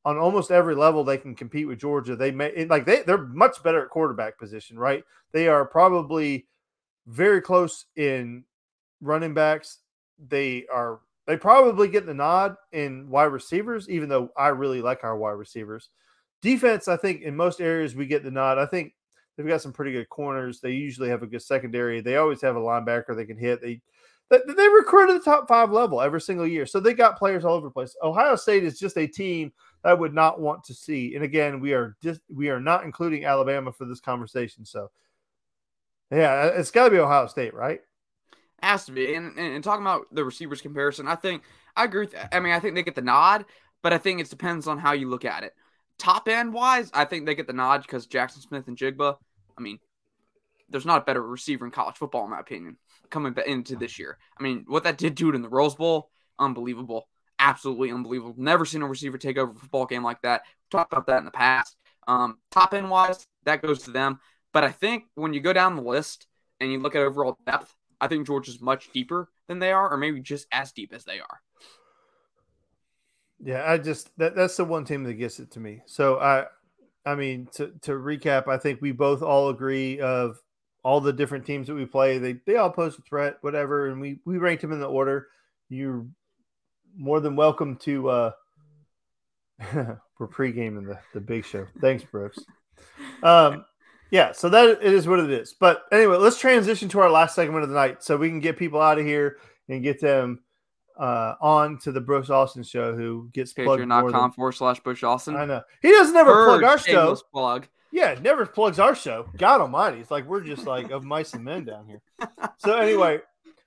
B: on almost every level they can compete with Georgia. They may like they they're much better at quarterback position, right? They are probably very close in running backs. They are they probably get the nod in wide receivers, even though I really like our wide receivers. Defense, I think in most areas we get the nod. I think they've got some pretty good corners. They usually have a good secondary. They always have a linebacker they can hit. They they, they recruit at the top five level every single year. So they got players all over the place. Ohio State is just a team I would not want to see. And again, we are just we are not including Alabama for this conversation. So yeah, it's got to be Ohio State, right?
A: Has to be. And, and, and talking about the receivers comparison, I think I agree with. I mean, I think they get the nod, but I think it depends on how you look at it top end wise, I think they get the nod because Jaxon Smith-Njigba. I mean, there's not a better receiver in college football, in my opinion, coming into this year. I mean, what that did do it in the Rose Bowl, unbelievable. Absolutely unbelievable. Never seen a receiver take over a football game like that. talked about that in the past. Um, top end wise, that goes to them. But I think when you go down the list and you look at overall depth, I think Georgia's much deeper than they are, or maybe just as deep as they are.
B: Yeah, I just that, that's the one team that gets it to me. So I I mean to to recap, I think we both all agree of all the different teams that we play, they they all pose a threat, whatever, and we we ranked them in the order. You're more than welcome to uh *laughs* we're pre-gaming the, the big show. Thanks, Brooks. Um yeah, so that it is what it is. But anyway, let's transition to our last segment of the night so we can get people out of here and get them uh, on to the Brooks Austin show, who gets.
A: Patreon.com forward slash Bush Austin.
B: I know he doesn't ever plug our show.
A: Plug.
B: Yeah, never plugs our show. God Almighty, it's like we're just like of mice and men down here. So anyway,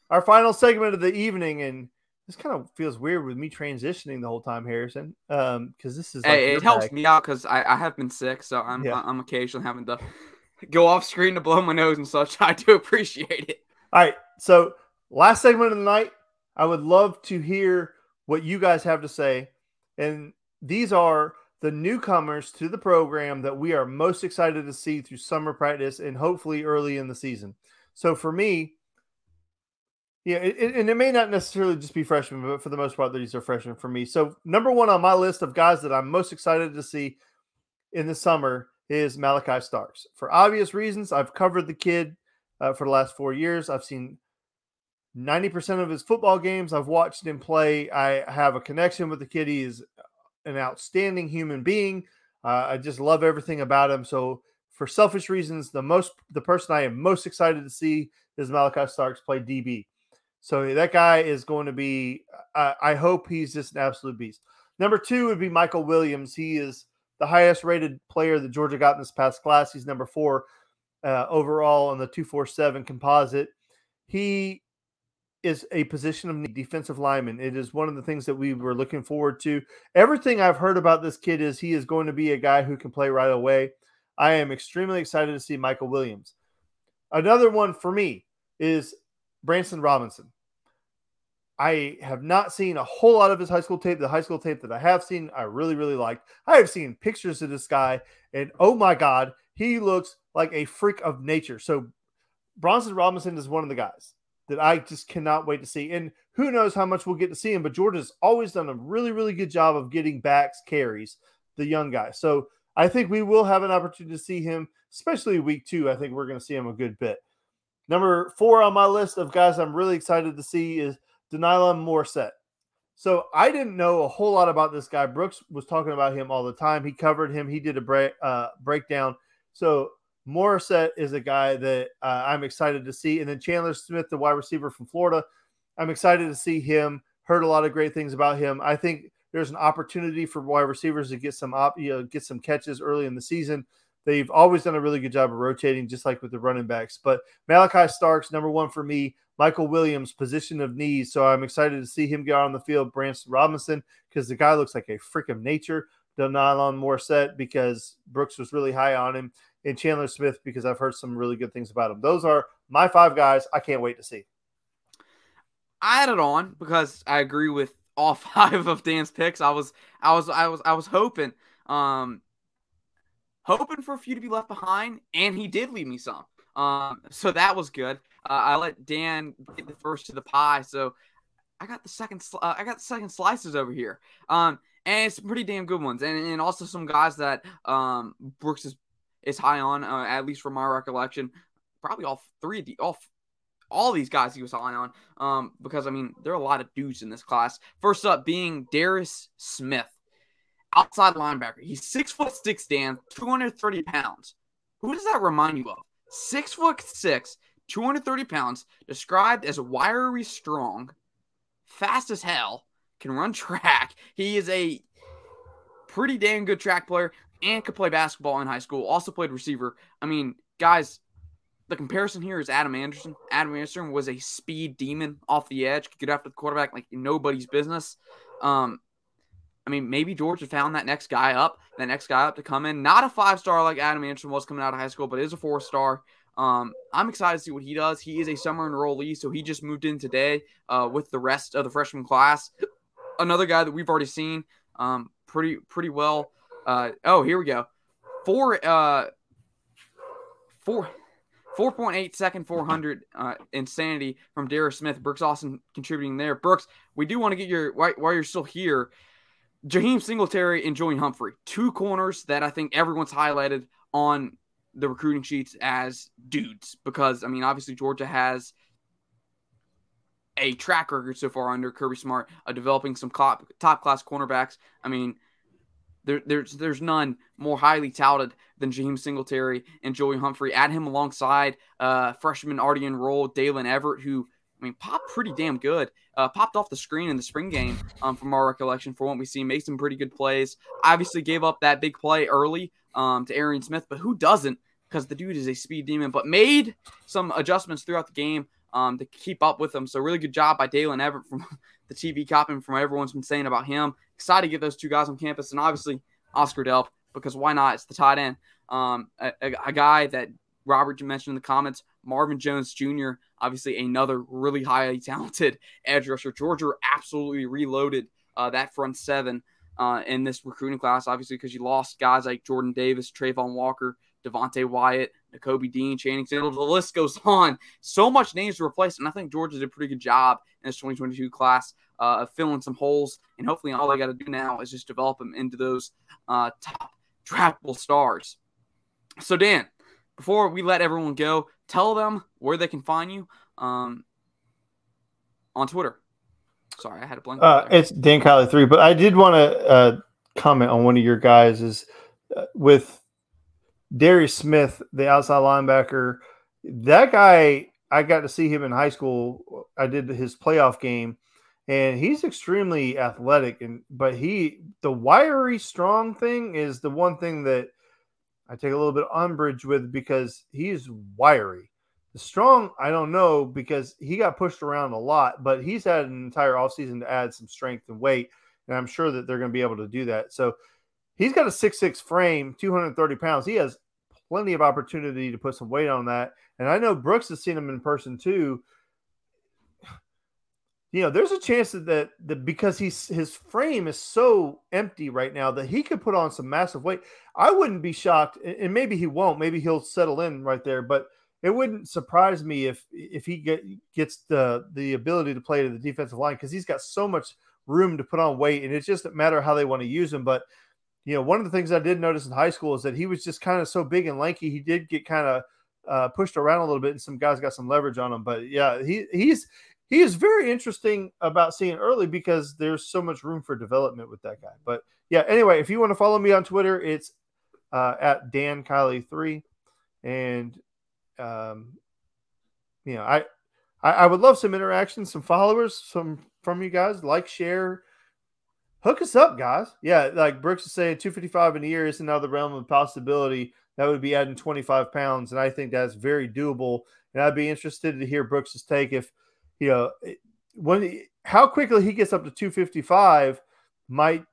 B: our final segment of the evening, and this kind of feels weird with me transitioning the whole time, Harrison, because um, this is.
A: Like hey, it helps me out because I, I have been sick, so I'm yeah. I'm occasionally having to *laughs* go off screen to blow my nose and such. *laughs* I do appreciate it.
B: All right, so last segment of the night I would love to hear what you guys have to say. And these are the newcomers to the program that we are most excited to see through summer practice and hopefully early in the season. So for me, yeah, it, and it may not necessarily just be freshmen, but for the most part, these are freshmen for me. So number one on my list of guys that I'm most excited to see in the summer is Malachi Starks. For obvious reasons, I've covered the kid uh, for the last four years. I've seen 90% of his football games I've watched him play. I have a connection with the kid. He is an outstanding human being. Uh, I just love everything about him. So, for selfish reasons, the most the person I am most excited to see is Malachi Starks play DB. So that guy is going to be. Uh, I hope he's just an absolute beast. Number two would be Mykel Williams. He is the highest rated player that Georgia got in this past class. He's number four uh, overall on the two four seven composite. He is a position of defensive lineman. It is one of the things that we were looking forward to. Everything I've heard about this kid is he is going to be a guy who can play right away. I am extremely excited to see Mykel Williams. Another one for me is Branson Robinson. I have not seen a whole lot of his high school tape. The high school tape that I have seen, I really, really liked. I have seen pictures of this guy, and oh my God, he looks like a freak of nature. So, Branson Robinson is one of the guys that I just cannot wait to see. And who knows how much we'll get to see him, but Georgia's always done a really, really good job of getting backs carries, the young guy. So I think we will have an opportunity to see him, especially week two. I think we're going to see him a good bit. Number four on my list of guys I'm really excited to see is De'Nylon Morrissette. So I didn't know a whole lot about this guy. Brooks was talking about him all the time. He covered him. He did a break uh, breakdown. So Morrissette is a guy that uh, I'm excited to see. And then Chandler Smith, the wide receiver from Florida, I'm excited to see him. Heard a lot of great things about him. I think there's an opportunity for wide receivers to get some op, you know, get some catches early in the season. They've always done a really good job of rotating, just like with the running backs. But Malachi Starks, number one for me. Mykel Williams, position of need. So I'm excited to see him get on the field. Branson Robinson, because the guy looks like a freak of nature. De'Nylon Morrissette, because Brooks was really high on him. And Chandler Smith, because I've heard some really good things about him. Those are my five guys. I can't wait to see.
A: I added on because I agree with all *laughs* five of Dan's picks. I was I was I was I was hoping um hoping for a few to be left behind and he did leave me some. Um so that was good. Uh, I let Dan get the first to the pie, so I got the second uh, I got the second slices over here. Um and it's pretty damn good ones and, and also some guys that um Brooks is is high on uh, at least from my recollection. Probably all three of the all all these guys he was high on. Um, because I mean, there are a lot of dudes in this class. First up being Darius Smith, outside linebacker. He's six foot six, Dan, 230 pounds. Who does that remind you of? Six foot six, 230 pounds, described as wiry strong, fast as hell, can run *laughs* track. He is a pretty damn good track player and could play basketball in high school. Also played receiver. I mean, guys, the comparison here is Adam Anderson. Adam Anderson was a speed demon off the edge, could get after the quarterback like nobody's business. Um, I mean, maybe Georgia found that next guy up, that next guy up to come in. Not a five star like Adam Anderson was coming out of high school, but is a four star. Um, I'm excited to see what he does. He is a summer enrollee, so he just moved in today uh, with the rest of the freshman class. Another guy that we've already seen um, pretty pretty well. Uh, oh, here we go. Four uh, four 4.8 second 400 uh, insanity from Darius Smith. Brooks Austin contributing there. Brooks, we do want to get your while, while you're still here. Jaheim Singletary and Joey Humphrey, two corners that I think everyone's highlighted on the recruiting sheets as dudes because I mean obviously Georgia has a track record so far under Kirby Smart of developing some top, class cornerbacks. I mean there, there's there's none more highly touted than Jaheim Singletary and Joey Humphrey. Add him alongside uh, freshman already enrolled Daylen Everette, who I mean popped pretty damn good. Uh, popped off the screen in the spring game um, from our recollection for what we see. Made some pretty good plays. Obviously gave up that big play early um, to Arian Smith, but who doesn't? Because the dude is a speed demon. But made some adjustments throughout the game um, to keep up with them. So really good job by Daylen Everette from *laughs* the TV copying from everyone's been saying about him. Excited to get those two guys on campus, and obviously Oscar Delp because why not? It's the tight end. Um, a, a, a guy that Robert mentioned in the comments, Marvin Jones Jr., obviously another really highly talented edge rusher. Georgia absolutely reloaded uh, that front seven uh, in this recruiting class, obviously, because you lost guys like Jordan Davis, Travon Walker, Devonte Wyatt, Nakobe Dean, Channing Tindall. The list goes on. So much names to replace, and I think Georgia did a pretty good job in this 2022 class uh, of filling some holes. And hopefully, all they got to do now is just develop them into those uh, top draftable stars. So, Dan, before we let everyone go, tell them where they can find you um, on Twitter. Sorry, I had a blank.
B: Uh, it's Dan Kylie three, but I did want to uh, comment on one of your guys is uh, with Darius Smith, the outside linebacker. That guy, I got to see him in high school. I did his playoff game, and he's extremely athletic. And but he, the wiry strong thing is the one thing that I take a little bit of umbrage with because he's wiry. The strong, I don't know because he got pushed around a lot, but he's had an entire offseason to add some strength and weight. And I'm sure that they're going to be able to do that. So he's got a six six frame, 230 pounds. He has plenty of opportunity to put some weight on that. And I know Brooks has seen him in person too. You know, there's a chance that, that because he's his frame is so empty right now that he could put on some massive weight. I wouldn't be shocked, and maybe he won't. Maybe he'll settle in right there, but it wouldn't surprise me if if he get, gets the the ability to play to the defensive line because he's got so much room to put on weight, and it's just a matter how they want to use him. But you know, one of the things I did notice in high school is that he was just kind of so big and lanky. He did get kind of uh, pushed around a little bit, and some guys got some leverage on him. But yeah, he he's he is very interesting about seeing early because there's so much room for development with that guy. But yeah, anyway, if you want to follow me on Twitter, it's uh, at Dan Kiley three, and um, you know, I, I I would love some interaction, some followers, some from you guys. Like, share, hook us up, guys. Yeah, like Brooks is saying, two fifty five in a year isn't out of the realm of possibility. That would be adding twenty five pounds, and I think that's very doable. And I'd be interested to hear Brooks's take if you know when how quickly he gets up to 255 might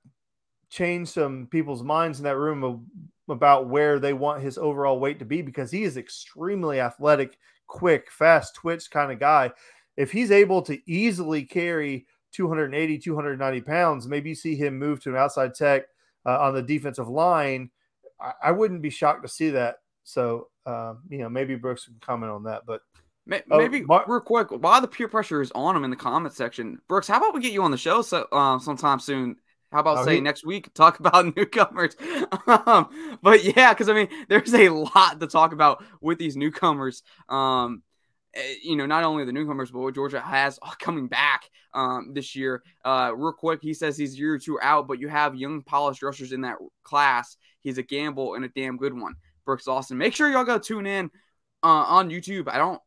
B: change some people's minds in that room of, about where they want his overall weight to be because he is extremely athletic, quick, fast twitch kind of guy. If he's able to easily carry 280, 290 pounds, maybe you see him move to an outside tech uh, on the defensive line. I, I, wouldn't be shocked to see that. So, uh, you know, maybe Brooks can comment on that. But
A: maybe oh, real quick, while the peer pressure is on him in the comment section, Brooks, how about we get you on the show so, uh, sometime soon? How about oh, say he... next week talk *laughs* about newcomers? um, but yeah, because I mean, there's a lot to talk about with these newcomers. Um, eh, you know, not only the newcomers, but what Georgia has *laughs* coming back um, this year. Uh, real quick, he says he's year or two out, but you have young polished rushers in that class. He's a gamble and a damn good one. Brooks Austin. Make sure y'all go tune in uh, on YouTube. I don't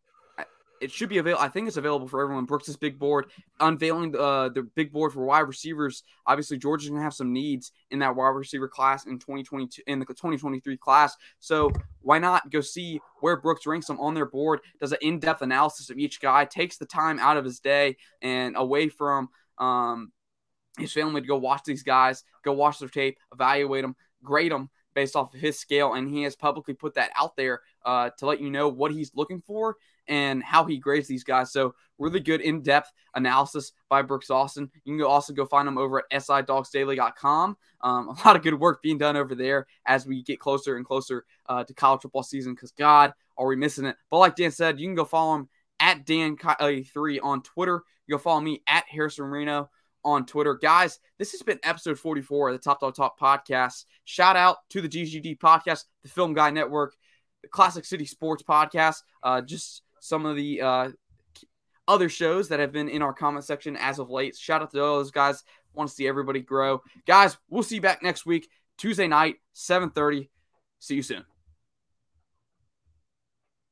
A: it should be available. I think it's available for everyone. Brooks's big board unveiling uh, the big board for wide receivers. Obviously, Georgia's gonna have some needs in that wide receiver class in 2022 in the 2023 class. So why not go see where Brooks ranks them on their board? Does an in-depth analysis of each guy, takes the time out of his day and away from um, his family to go watch these guys, go watch their tape, evaluate them, grade them based off of his scale, and he has publicly put that out there uh, to let you know what he's looking for and how he grades these guys. So really good in-depth analysis by Brooks Austin. You can also go find him over at sidogsdaily.com. Um, a lot of good work being done over there as we get closer and closer uh, to college football season. Because God, are we missing it? But like Dan said, you can go follow him at Dan3 on Twitter. You go follow me at Harrison Marino on Twitter. Guys, this has been episode 44 of the Top Dog Talk podcast. Shout out to the GGD podcast, the Film Guy Network, the Classic City Sports podcast. Uh, just some of the uh, other shows that have been in our comment section as of late. Shout out to all those guys. Want to see everybody grow. Guys, we'll see you back next week, Tuesday night, 7:30. See you soon.